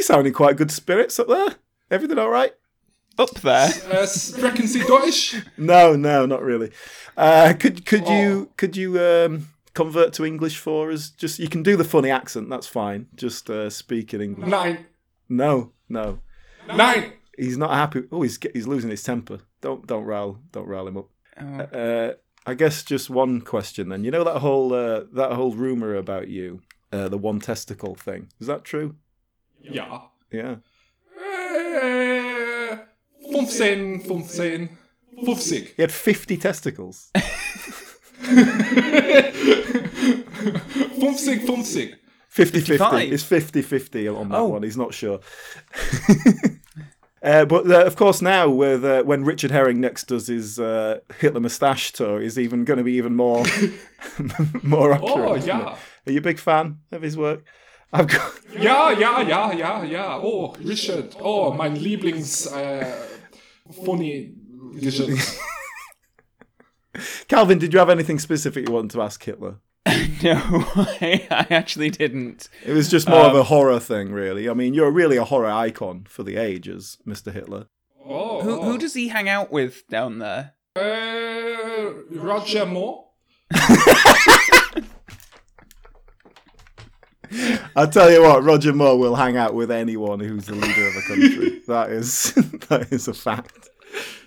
You sounding quite good spirits up there. Everything all right? Up there. Uh, sprechen Sie Deutsch? No, no, not really. Uh, could could you could you um, convert to English for us? Just you can do the funny accent. That's fine. Just uh, speak in English. Nein. No, no. Nein. He's not happy. Oh, he's he's losing his temper. Don't don't rile don't rile him up. Oh. Uh, I guess just one question then. You know that whole uh, that whole rumor about you, uh, the one testicle thing. Is that true? Ja. Yeah. Äh, 15, 15, 50. He had fifty testicles. 50, 50. 50 50. It's 50 50 on that Oh. one. He's not sure. uh, but uh, of course, now with uh, when Richard Herring next does his uh, Hitler moustache tour, is even going to be even more more accurate. Oh, isn't ja. it? Are you a big fan of his work? I've got. Ja, ja, ja, ja, ja. Oh, Richard. Oh, mein Lieblings... Äh, funny Richard. Calvin, did you have anything specific you wanted to ask Hitler? No, I, I actually didn't. It was just more of Um, a horror thing, really. I mean, you're really a horror icon for the ages, Mr. Hitler. Oh, Who, oh. who does he hang out with down there? Uh, Roger Moore. I tell you what, Roger Moore will hang out with anyone who's the leader of a country. that is that is a fact.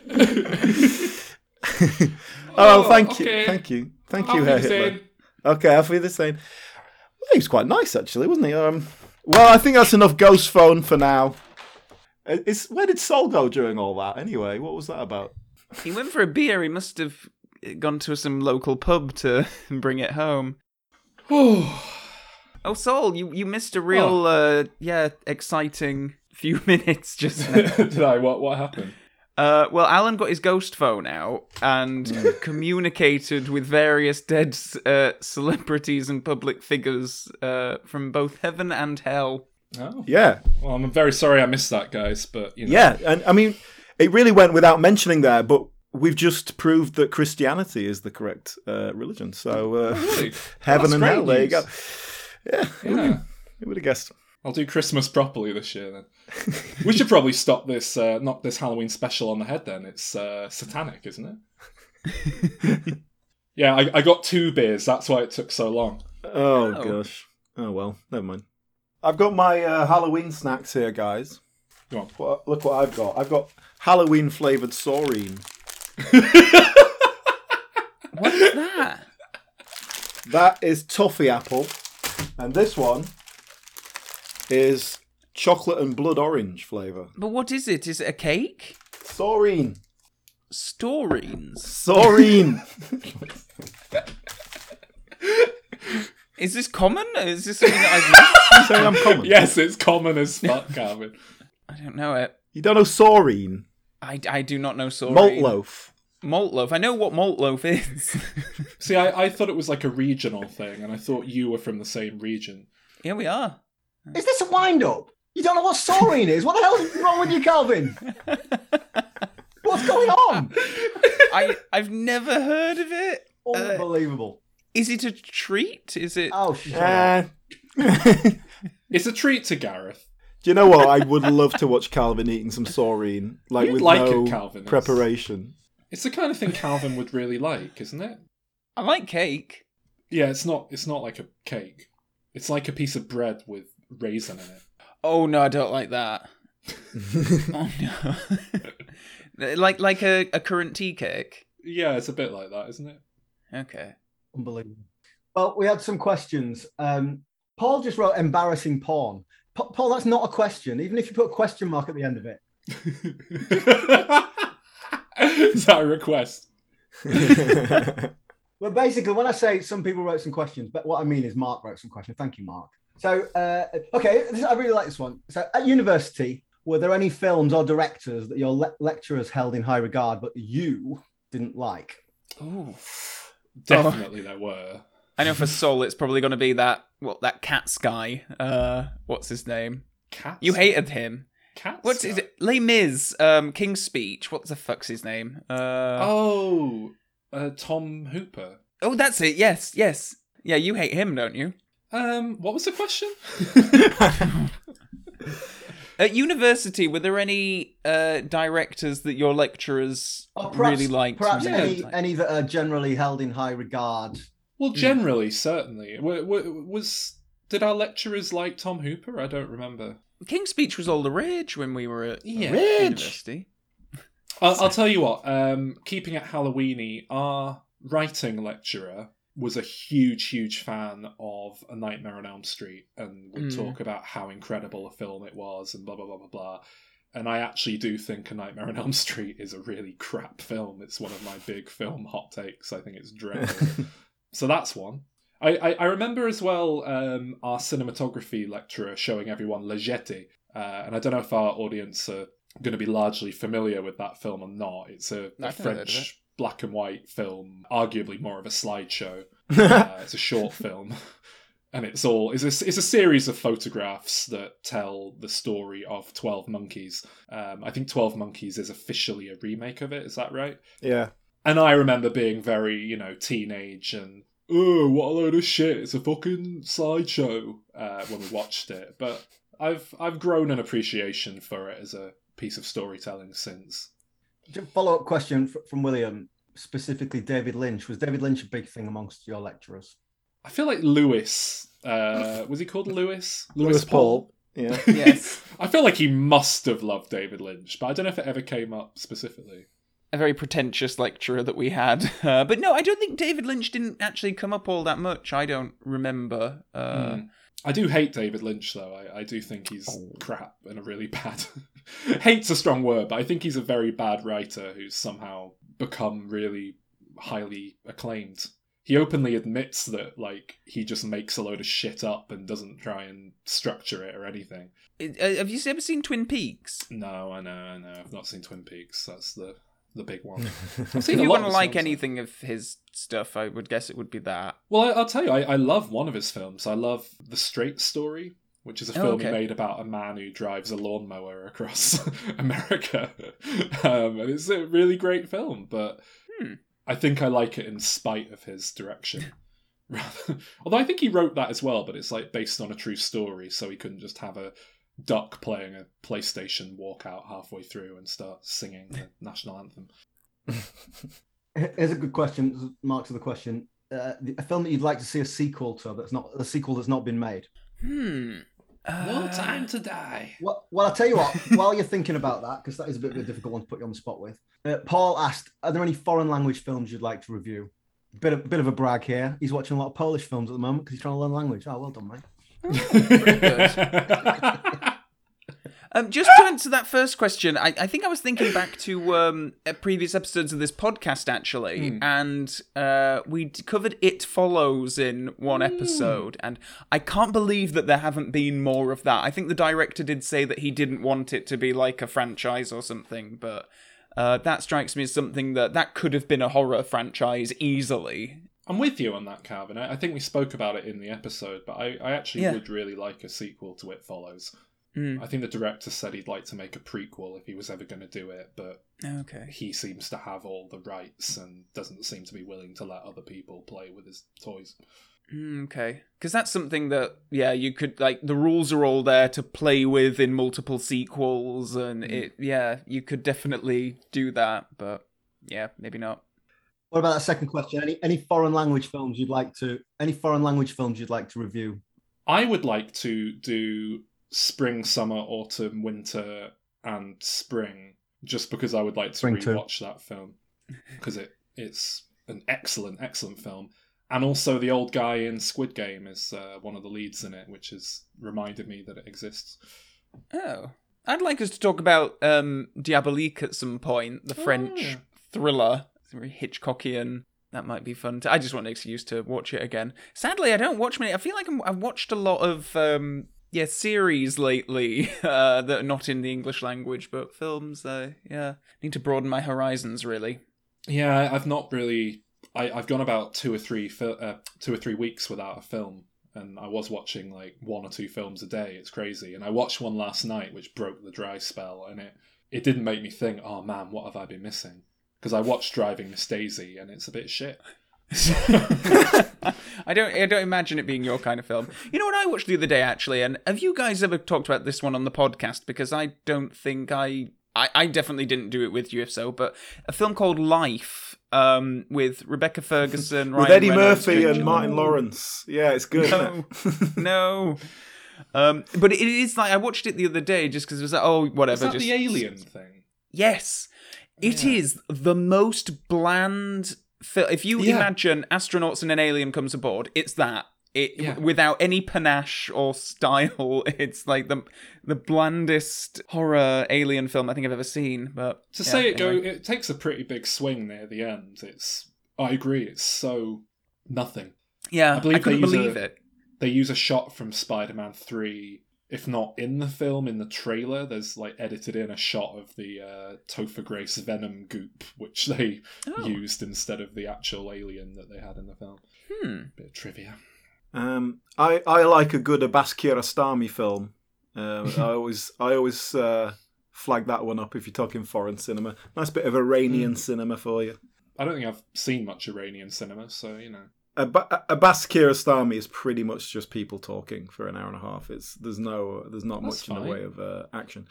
oh, thank you, thank you, thank Auf you, Herr Wiedersehen. Hitler. Okay, I'll be the same. Well, he was quite nice, actually, wasn't he? Um, well, I think that's enough ghost phone for now. Uh, Is where did Sol go during all that? Anyway, what was that about? He went for a beer. He must have gone to some local pub to bring it home. Oh, Saul, you, you missed a real, uh, yeah, exciting few minutes just now. Did I? What, what happened? Uh, well, Alan got his ghost phone out and communicated with various dead uh, celebrities and public figures uh, from both heaven and hell. Oh. Yeah, Well, I'm very sorry I missed that, guys, but, you know. yeah, and I mean, it really went without mentioning there, but we've just proved that Christianity is the correct uh, religion. So uh, Really? heaven That's and great hell, there you go. Yeah, who Yeah. would have guessed? I'll do Christmas properly this year then. we should probably stop this, uh, knock this Halloween special on the head then. It's uh, satanic, isn't it? yeah, I, I got two beers. That's why it took so long. Oh, Oh. gosh. Oh well, never mind. I've got my uh, Halloween snacks here, guys. Go on. What, look what I've got. I've got Halloween flavored Soreen. What's that? That is toffee apple, and this one is chocolate and blood orange flavor. But what is it? Is it a cake? Soreen. Storines. Soreen. Is this common? Is this something that I've missed? Saying I'm common. Yes, it's common as fuck, Calvin. I don't know it. You don't know Soreen? I, I do not know Soreen. Malt loaf. Malt loaf. I know what malt loaf is. See, I, I thought it was like a regional thing, and I thought you were from the same region. Here we are. Is this a wind up? You don't know what Soreen is? What the hell is wrong with you, Calvin? What's going on? I I've never heard of it. Unbelievable. Is it a treat? Is it? oh, shut up. Uh, It's a treat to Gareth. do you know what? I would love to watch Calvin eating some Soreen, like You'd with like it, no Calvin. It's- preparation. It's the kind of thing Calvin would really like, isn't it? I like cake. Yeah, it's not. It's not like a cake. It's like a piece of bread with raisin in it. Oh no, I don't like that. oh no. like like a, a currant tea cake. Yeah, it's a bit like that, isn't it? Okay. Unbelievable. Well, we had some questions. Um, Paul just wrote embarrassing porn. Pa- Paul, that's not a question, even if you put a question mark at the end of it. Is that a request? Well, basically, when I say some people wrote some questions, but what I mean is Mark wrote some questions. Thank you, Mark. So, uh, okay, this, I really like this one. So, at university, were there any films or directors that your le- lecturers held in high regard, but you didn't like? Ooh. Definitely, there were. I know for Sol it's probably gonna be that what that Cats guy. Uh what's his name? Cats. You hated him. Cats. What's is it? Les Mis, um, King's Speech. What the fuck's his name? Uh, Oh, uh, Tom Hooper. oh, that's it. Yes, yes. Yeah, you hate him, don't you? Um, what was the question? At university, were there any uh, directors that your lecturers Or perhaps, really liked? perhaps any, didn't any that are generally held in high regard. well, Hmm. generally, certainly. W- w- was did our lecturers like Tom Hooper? I don't remember. King's Speech was all the rage when we were at Yeah. university. I'll, I'll tell you what. Um, keeping it Halloweeny, our writing lecturer was a huge, huge fan of A Nightmare on Elm Street, and would Mm. talk about how incredible a film it was, and blah blah blah blah blah. And I actually do think A Nightmare on Elm Street is a really crap film. It's one of my big film hot takes. I think it's dreadful. so that's one. I, I, I remember as well um, our cinematography lecturer showing everyone La Jetée, uh, and I don't know if our audience are going to be largely familiar with that film or not. It's a, a I've never heard of French black and white film, arguably more of a slideshow. uh, it's a short film. And it's all it's a, it's a series of photographs that tell the story of Twelve Monkeys. Um, I think Twelve Monkeys is officially a remake of it. Is that right? yeah. And I remember being very, you know, teenage and oh, what a load of shit! It's a fucking slideshow uh, when we watched it. But I've I've grown an appreciation for it as a piece of storytelling since. Follow up question from William, specifically David Lynch. Was David Lynch a big thing amongst your lecturers? I feel like Lewis uh, was he called Lewis? Lewis Paul. Yeah. Yes. I feel like he must have loved David Lynch, but I don't know if it ever came up specifically. A very pretentious lecturer that we had. Uh, but no, I don't think David Lynch didn't actually come up all that much. I don't remember. Uh, Hmm. I do hate David Lynch, though. I, I do think he's Oh. crap and a really bad. Hate's a strong word, but I think he's a very bad writer who's somehow become really highly acclaimed. He openly admits that, like, he just makes a load of shit up and doesn't try and structure it or anything. uh, have you ever seen Twin Peaks? No, I know, I know. I've not seen Twin Peaks. That's the the big one. I've If seen a you lot want to like anything of his stuff, I would guess it would be that. Well, I, I'll tell you, I, I love one of his films. I love The Straight Story, which is a Oh, film okay. he made about a man who drives a lawnmower across America. Um, and it's a really great film, but Hmm. I think I like it in spite of his direction. Although I think he wrote that as well, but it's like based on a true story, so he couldn't just have a duck playing a PlayStation walk out halfway through and start singing the national anthem. Here's a good question. Mark to the question. Uh, a film that you'd like to see a sequel to that's not a sequel that's not been made. Hmm. No Uh, time to die. Well, well, I'll tell you what. while you're thinking about that, because that is a bit of a difficult one to put you on the spot with. Uh, Paul asked, "Are there any foreign language films you'd like to review?" Bit of bit of a brag here. He's watching a lot of Polish films at the moment because he's trying to learn language. Oh, well done, mate. Um, just to answer that first question, I, I think I was thinking back to um, uh, previous episodes of this podcast, actually, Hmm. and uh, we covered It Follows in one Hmm. episode, and I can't believe that there haven't been more of that. I think the director did say that he didn't want it to be like a franchise or something, but Uh, that strikes me as something that that could have been a horror franchise easily. I'm with you on that, Calvin. I, I think we spoke about it in the episode, but I, I actually Yeah. would really like a sequel to It Follows. Mm. I think the director said he'd like to make a prequel if he was ever going to do it, but Okay. he seems to have all the rights and doesn't seem to be willing to let other people play with his toys. Mm, Okay, because that's something that yeah you could like the rules are all there to play with in multiple sequels, and it yeah you could definitely do that, but yeah maybe not. What about that second question? Any any foreign language films you'd like to any foreign language films you'd like to review? I would like to do spring, summer, autumn, winter, and spring, just because I would like to Spring too. rewatch that film because it it's an excellent, excellent film. And also, the old guy in Squid Game is uh, one of the leads in it, which has reminded me that it exists. Oh, I'd like us to talk about um Diabolique at some point, the Oh, French yeah. thriller, it's very Hitchcockian. That might be fun. To, I just want an excuse to watch it again. Sadly, I don't watch many. I feel like I'm, I've watched a lot of um yeah series lately uh, that are not in the English language, but films. Uh, yeah, need to broaden my horizons really. Yeah, I've not really. I, I've gone about two or three fil- uh, two or three weeks without a film, and I was watching like one or two films a day. It's crazy, and I watched one last night, which broke the dry spell, and it it didn't make me think, oh man, what have I been missing? Because I watched Driving Miss Daisy, and it's a bit shit. I don't. I don't imagine it being your kind of film. You know I watched the other day actually, and have you guys ever talked about this one on the podcast? Because I don't think I. I, I definitely didn't do it with you, if so. But a film called Life, um, with Rebecca Ferguson, With Ryan Eddie Reynolds, Murphy Jake and Martin Lawrence. Yeah, it's good. No, it? no. Um, but it is like I watched it the other day just because it was like, oh, whatever. Is that just the alien thing? Yes, it is Yeah. the most bland. Fil- if you Yeah. imagine astronauts and an alien comes aboard, it's that. It Yeah. without any panache or style. It's like the the blandest horror alien film I think I've ever seen. But To yeah, say it anyway. go, it takes a pretty big swing near the end. It's. I agree. It's so nothing. yeah, I I, believe they couldn't use believe a- it. they use a shot from Spider-Man Three, if not in the film, in the trailer. There's like edited in a shot of the uh, Topher Grace Venom goop, which they Oh. used instead of the actual alien that they had in the film. Hmm. Bit of trivia. Um, I I like a good Abbas Kiarostami film. Um, I always I always uh, flag that one up if you're talking foreign cinema. Nice bit of Iranian cinema for you. I don't think I've seen much Iranian cinema, so you know. Ab- Abbas Kiarostami is pretty much just people talking for an hour and a half. It's there's no there's not That's much in the way of uh, action.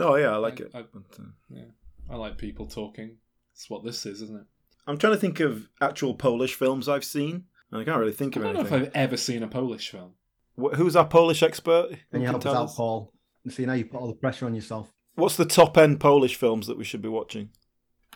Oh yeah, I like I- it. I- But, uh, Yeah, I like people talking. That's what this is, isn't it? I'm trying to think of actual Polish films I've seen. And I can't really think about. I don't know if. I've ever seen a Polish film. Wh- Who's our Polish expert? Who And you can help us tell out, us? Paul. See now you put all the pressure on yourself. What's the top end Polish films that we should be watching?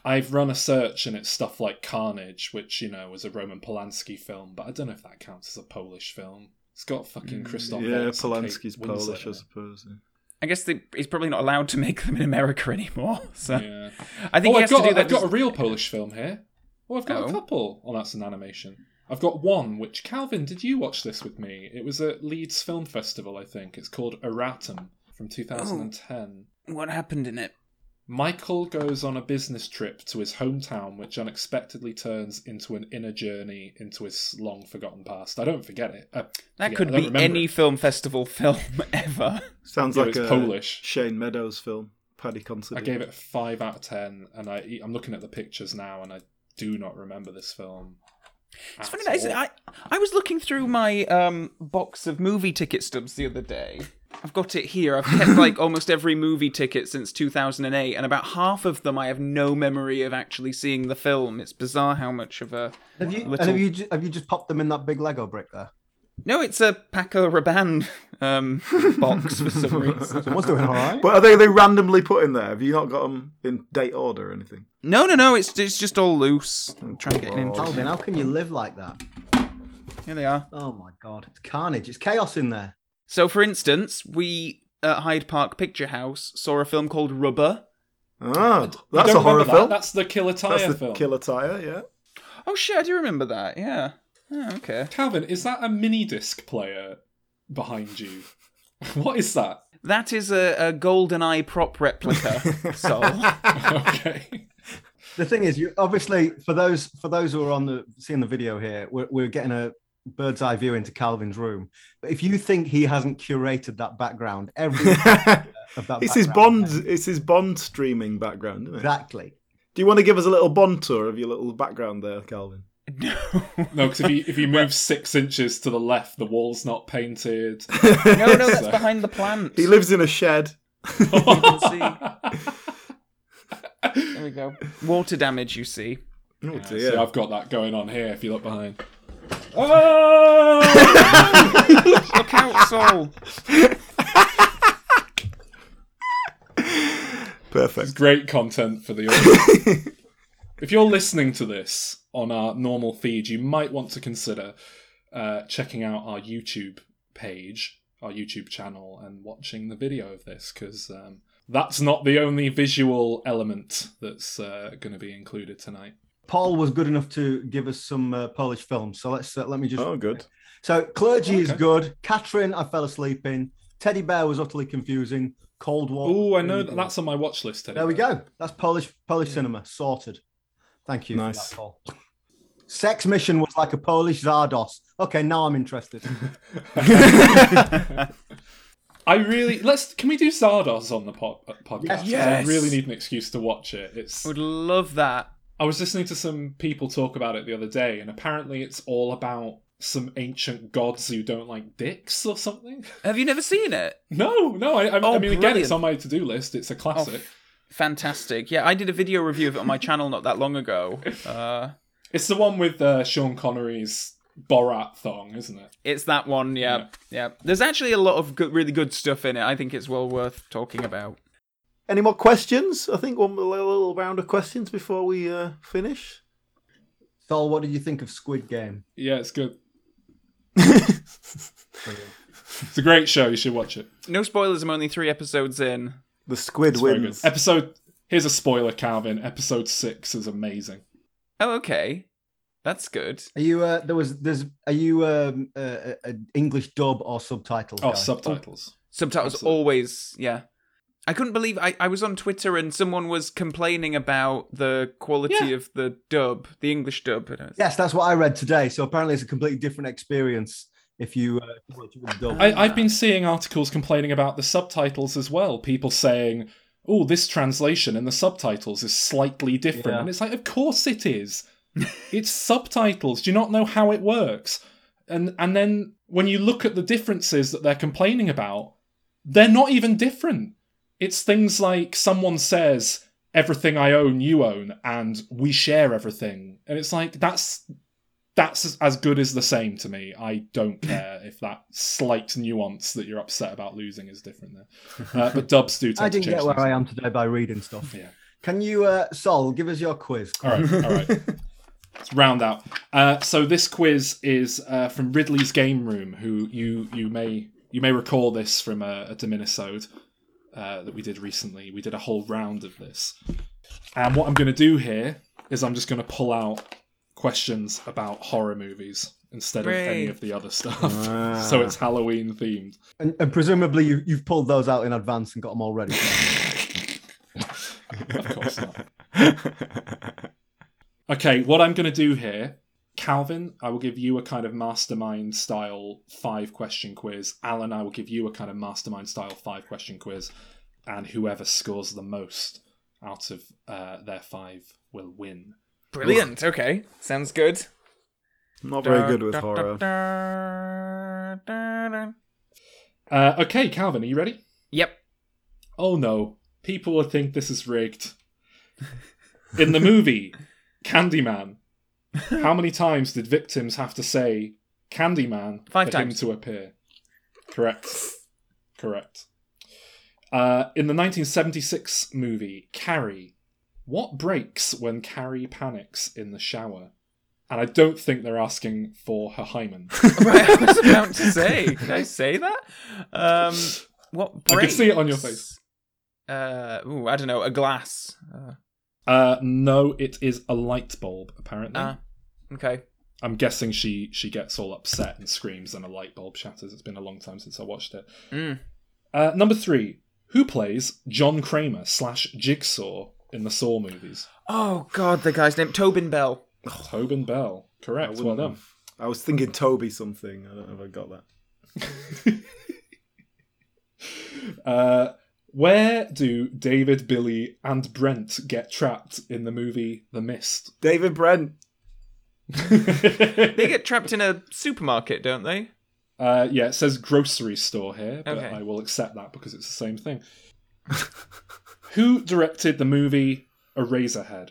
I've run a search and it's stuff like Carnage, which, you know, was a Roman Polanski film, but I don't know if that counts as a Polish film. It's got fucking Christoph Mm, yeah, Waltz and Kate Polanski's Winslet Polish, in I it. suppose. yeah. I guess they, he's probably not allowed to make them in America anymore. So Yeah. I think oh, he I've has got, to do that. I've got a real Polish film here. Oh, I've got Oh. a couple. Oh, that's an animation. I've got one, which, Calvin, did you watch this with me? It was at Leeds Film Festival, I think. It's called Erratum from 2010. what happened in it? Michael goes on a business trip to his hometown, which unexpectedly turns into an inner journey into his long forgotten past. I don't forget it. Uh, That forget, could I be any it. film festival film ever. Sounds Yeah, like it's a Polish. Shane Meadows film. Paddy Considine. I gave it a five out of ten, and I I'm looking at the pictures now, and I do not remember this film. It's at funny that, isn't it? I, I was looking through my um, box of movie ticket stubs the other day. I've got it here. I've kept like almost every movie ticket since 2008, and about half of them I have no memory of actually seeing the film. It's bizarre how much of a. Have you Little- and have you ju- have you just popped them in that big Lego brick there? No, it's a Paco Rabanne um, box for some reason. Someone's doing all right. But are they, they randomly put in there? Have you not got them in date order or anything? No, no, no. It's it's just all loose. I'm trying to get an intro. Alvin, how can you live like that? Here they are. Oh my god, it's carnage. It's chaos in there. So, for instance, we at Hyde Park Picture House saw a film called Rubber. Ah, that's a horror that? film. That's the Killer Tire That's the film. Killer Tire, yeah. Oh shit, I do remember that. Yeah. Oh, okay. Calvin, is that a mini disc player behind you? what is that? That is a, a GoldenEye prop replica, so okay. The thing is, you obviously for those for those who are on the seeing the video here, we're, we're getting a bird's eye view into Calvin's room. But if you think he hasn't curated that background, every of that it's his background- Bond. It's his Bond streaming background, isn't it? Exactly. Do you want to give us a little Bond tour of your little background there, Calvin? No, no, because if you if you move six inches to the left, the wall's not painted. No, no, that's So- behind the plant. He lives in a shed. can There we go. Water damage, you see. Oh Yeah, dear. see, I've got that going on here. If you look behind. Oh! Look out, Sol. Perfect. Great content for the audience. If you're listening to this on our normal feed, you might want to consider uh, checking out our YouTube page, our YouTube channel, and watching the video of this because um, that's not the only visual element that's uh, going to be included tonight. Paul was good enough to give us some uh, Polish films. So let's uh, let me just. Oh, good. So clergy is good. Catherine, I fell asleep in. Teddy Bear was utterly confusing. Cold War. Oh, I know that that's on my watch list. Teddy There we go. That's Polish Polish cinema sorted. Thank you. for Nice. that, Paul. Sex Mission was like a Polish Zardoz. Okay, now I'm interested. I really let's. Can we do Zardoz on the pod, uh, podcast? 'Cause Yes. I really need an excuse to watch it. It's. Would love that. I was listening to some people talk about it the other day, and apparently it's all about some ancient gods who don't like dicks or something. Have you never seen it? No, no. I, I, Oh, I mean, again, brilliant. it's on my to-do list. It's a classic. Fantastic. Yeah, I did a video review of it on my channel not that long ago. Uh, It's the one with uh, Sean Connery's Borat thong, isn't it? it's that one. Yeah, yeah. There's actually a lot of good, really good stuff in it. I think it's well worth talking about. Any more questions? I think one little, little round of questions before we uh, finish. Sol, what did you think of Squid Game? Yeah, it's good. It's a great show. You should watch it. No spoilers. I'm only three episodes in. The squid It's wins. Episode. Here's a spoiler, Calvin. Episode six is amazing. Oh, okay. That's good. Are you uh there was there's are you um uh, uh, English dub or subtitles? Oh, guy? subtitles. Subtitles Absolutely. always, yeah. I couldn't believe I, I was on Twitter and someone was complaining about the quality Yeah. of the dub, the English dub. Yes, that's what I read today. So apparently it's a completely different experience if you uh, with dub. I, I've been seeing articles complaining about the subtitles as well. People saying, "Oh, this translation and the subtitles is slightly different," Yeah. and it's like, of course it is. it's subtitles. Do you not know how it works? And and then when you look at the differences that they're complaining about, they're not even different. It's things like someone says, "Everything I own, you own," and we share everything, and it's like that's that's as- good as the same to me. I don't care if that slight nuance that you're upset about losing is different there. Uh, but dubs do. Tend I didn't get where things. I am today by reading stuff. Yeah. Can you, uh, Sol, give us your quiz? All right. All right. Let's round out. Uh, so this quiz is uh, from Ridley's Game Room, who you you may you may recall this from a, a Diminisode uh, that we did recently. We did a whole round of this, and what I'm going to do here is I'm just going to pull out questions about horror movies instead of any of the other stuff. Ah. so it's Halloween themed. And, and presumably you, you've pulled those out in advance and got them all ready. Of course not. Okay, what I'm going to do here, Calvin, I will give you a kind of mastermind style five question quiz. Alan, I will give you a kind of mastermind style five question quiz. And whoever scores the most out of uh, their five will win. Brilliant. Okay. Sounds good. Not very good with horror. Uh, okay, Calvin, are you ready? Yep. Oh no, people will think this is rigged. In the movie, Candyman, how many times did victims have to say Candyman Five for times. him to appear? Correct. Correct. Uh, in the 1976 movie Carrie, what breaks when Carrie panics in the shower? And I don't think they're asking for her hymen. right, I was about to say. Did I say that? Um, what? I could see it on your face. Uh, ooh, I don't know. A glass. Uh, Uh, no, it is a light bulb. Apparently, ah, okay. I'm guessing she she gets all upset and screams, and a light bulb shatters. It's been a long time since I watched it. Mm. Uh, number three. Who plays John Kramer slash Jigsaw in the Saw movies? Oh God, the guy's name Tobin Bell. Tobin Bell. Correct. Well done. I was thinking Toby something. I don't know if I got that. Uh, where do David, Billy, and Brent get trapped in the movie The Mist? David Brent. They get trapped in a supermarket, don't they? Uh, yeah, it says grocery store here, but Okay. I will accept that because it's the same thing. Who directed the movie Eraserhead?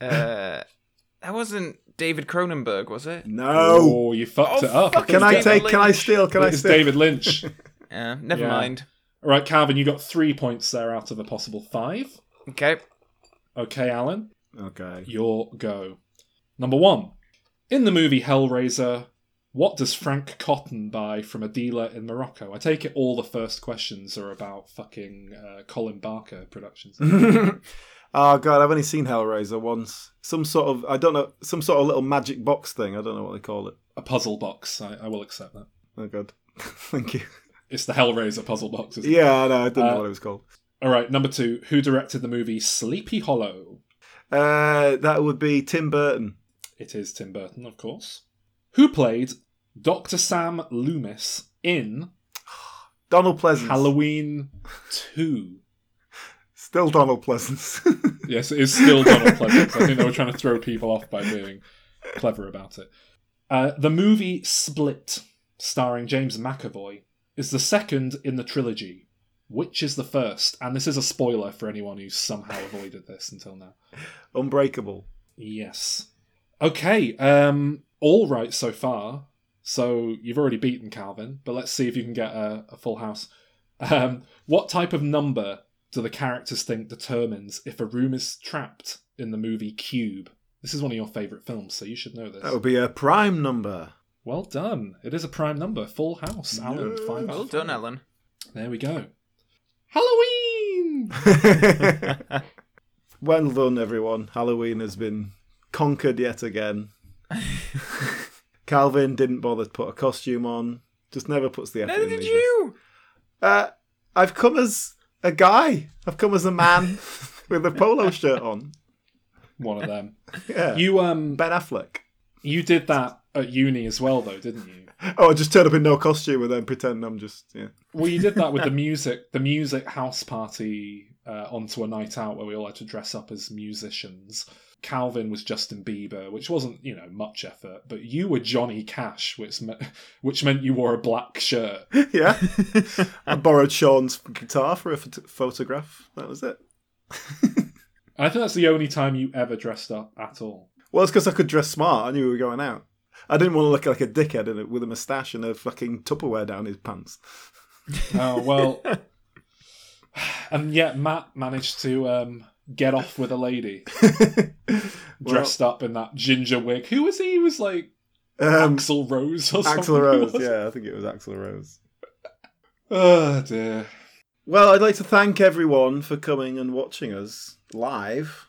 Uh, that wasn't David Cronenberg, was it? No. Oh, you fucked Oh, it up. fuck Can I David take? Can I steal? Can I steal? it's steal? David Lynch. Yeah, never Yeah. mind. All right, Calvin, you got three points there out of a possible five. Okay. Okay, Alan, Okay. your go. Number one. In the movie Hellraiser, what does Frank Cotton buy from a dealer in Morocco? I take it all the first questions are about fucking uh, Colin Barker productions. oh god, I've only seen Hellraiser once. Some sort of I don't know, some sort of little magic box thing. I don't know what they call it. a puzzle box. I, I will accept that. Oh god, thank you. It's the Hellraiser puzzle box. Isn't it? Yeah, I know. I didn't know Uh, what it was called. All right, number two. Who directed the movie Sleepy Hollow? Uh, that would be Tim Burton. It is Tim Burton, of course. Who played Dr. Sam Loomis in Donald Pleasence. Halloween 2? Still Donald Pleasence. Yes, it is still Donald Pleasence. I think they were trying to throw people off by being clever about it. Uh, the movie Split, starring James McAvoy, is the second in the trilogy. Which is the first? And this is a spoiler for anyone who's somehow avoided this until now. Unbreakable. Yes. Okay, um, all right so far. So you've already beaten Calvin, but let's see if you can get a, a full house. Um, what type of number do the characters think determines if a room is trapped in the movie Cube? This is one of your favourite films, so you should know this. That would be a prime number. Well done. It is a prime number. Full house. Alan, Yes. five. Well done, Alan. There we go. Halloween! well done, everyone. Halloween has been conquered yet again. Calvin didn't bother to put a costume on. Just never puts the effort Neither in. did you. Uh, I've come as a guy. I've come as a man with a polo shirt on. One of them. Yeah. You um Ben Affleck. you did that at uni as well though, didn't you? Oh, I just turn up in no costume and then pretend I'm just yeah. Well, you did that with the music, the music house party uh, onto a night out where we all had to dress up as musicians. Calvin was Justin Bieber, which wasn't you know much effort, but you were Johnny Cash, which me- which meant you wore a black shirt. yeah. I borrowed Sean's guitar for a phot- photograph. That was it. I think that's the only time you ever dressed up at all. Well, it's because I could dress smart. I knew we were going out. I didn't want to look like a dickhead with a moustache and a fucking Tupperware down his pants. Oh well, and yet Matt managed to um, get off with a lady dressed up in that ginger wig. Who was he? He was like Um, Axl Rose or something. Axl Rose. Yeah, I think it was Axl Rose. Oh dear. Well, I'd like to thank everyone for coming and watching us live.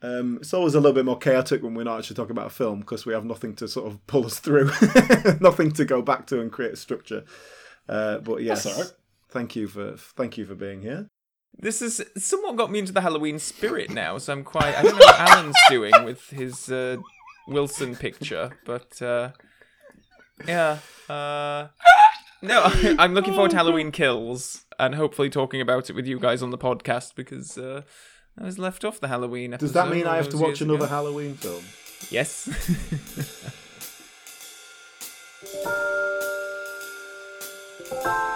Um, it's always a little bit more chaotic when we're not actually talking about a film because we have nothing to sort of pull us through, nothing to go back to and create a structure. Uh, but yes, thank you for thank you for being here. This has somewhat got me into the Halloween spirit now, so I'm quite. I don't know what Alan's doing with his uh, Wilson picture, but uh, yeah. Uh, no, I'm looking forward to Halloween Kills and hopefully talking about it with you guys on the podcast because uh, I was left off the Halloween episode. Does that mean I have to watch another ago. Halloween film? Yes.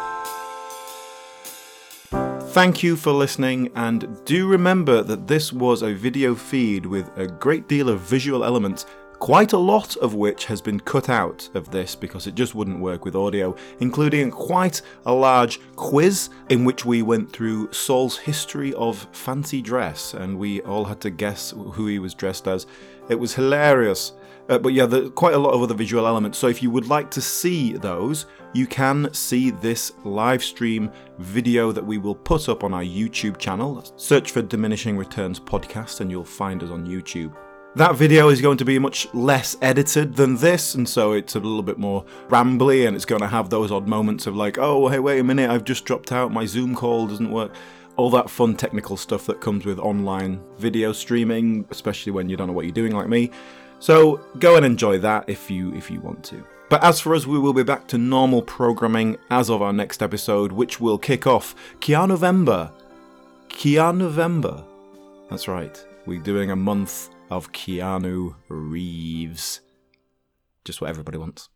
Thank you for listening, and do remember that this was a video feed with a great deal of visual elements, quite a lot of which has been cut out of this because it just wouldn't work with audio, including quite a large quiz in which we went through Saul's history of fancy dress, and we all had to guess who he was dressed as. It was hilarious. Uh, but yeah, there quite a lot of other visual elements. So if you would like to see those, you can see this live stream video that we will put up on our YouTube channel. Search for Diminishing Returns Podcast and you'll find us on YouTube. That video is going to be much less edited than this, and so it's a little bit more rambly, and it's going to have those odd moments of like, oh, hey, wait a minute, I've just dropped out, my Zoom call doesn't work. All that fun technical stuff that comes with online video streaming, especially when you don't know what you're doing like me. So go and enjoy that if you if you want to. But as for us, we will be back to normal programming as of our next episode, which will kick off Kia November. Kia November. That's right. We're doing a month of Keanu Reeves. Just what everybody wants.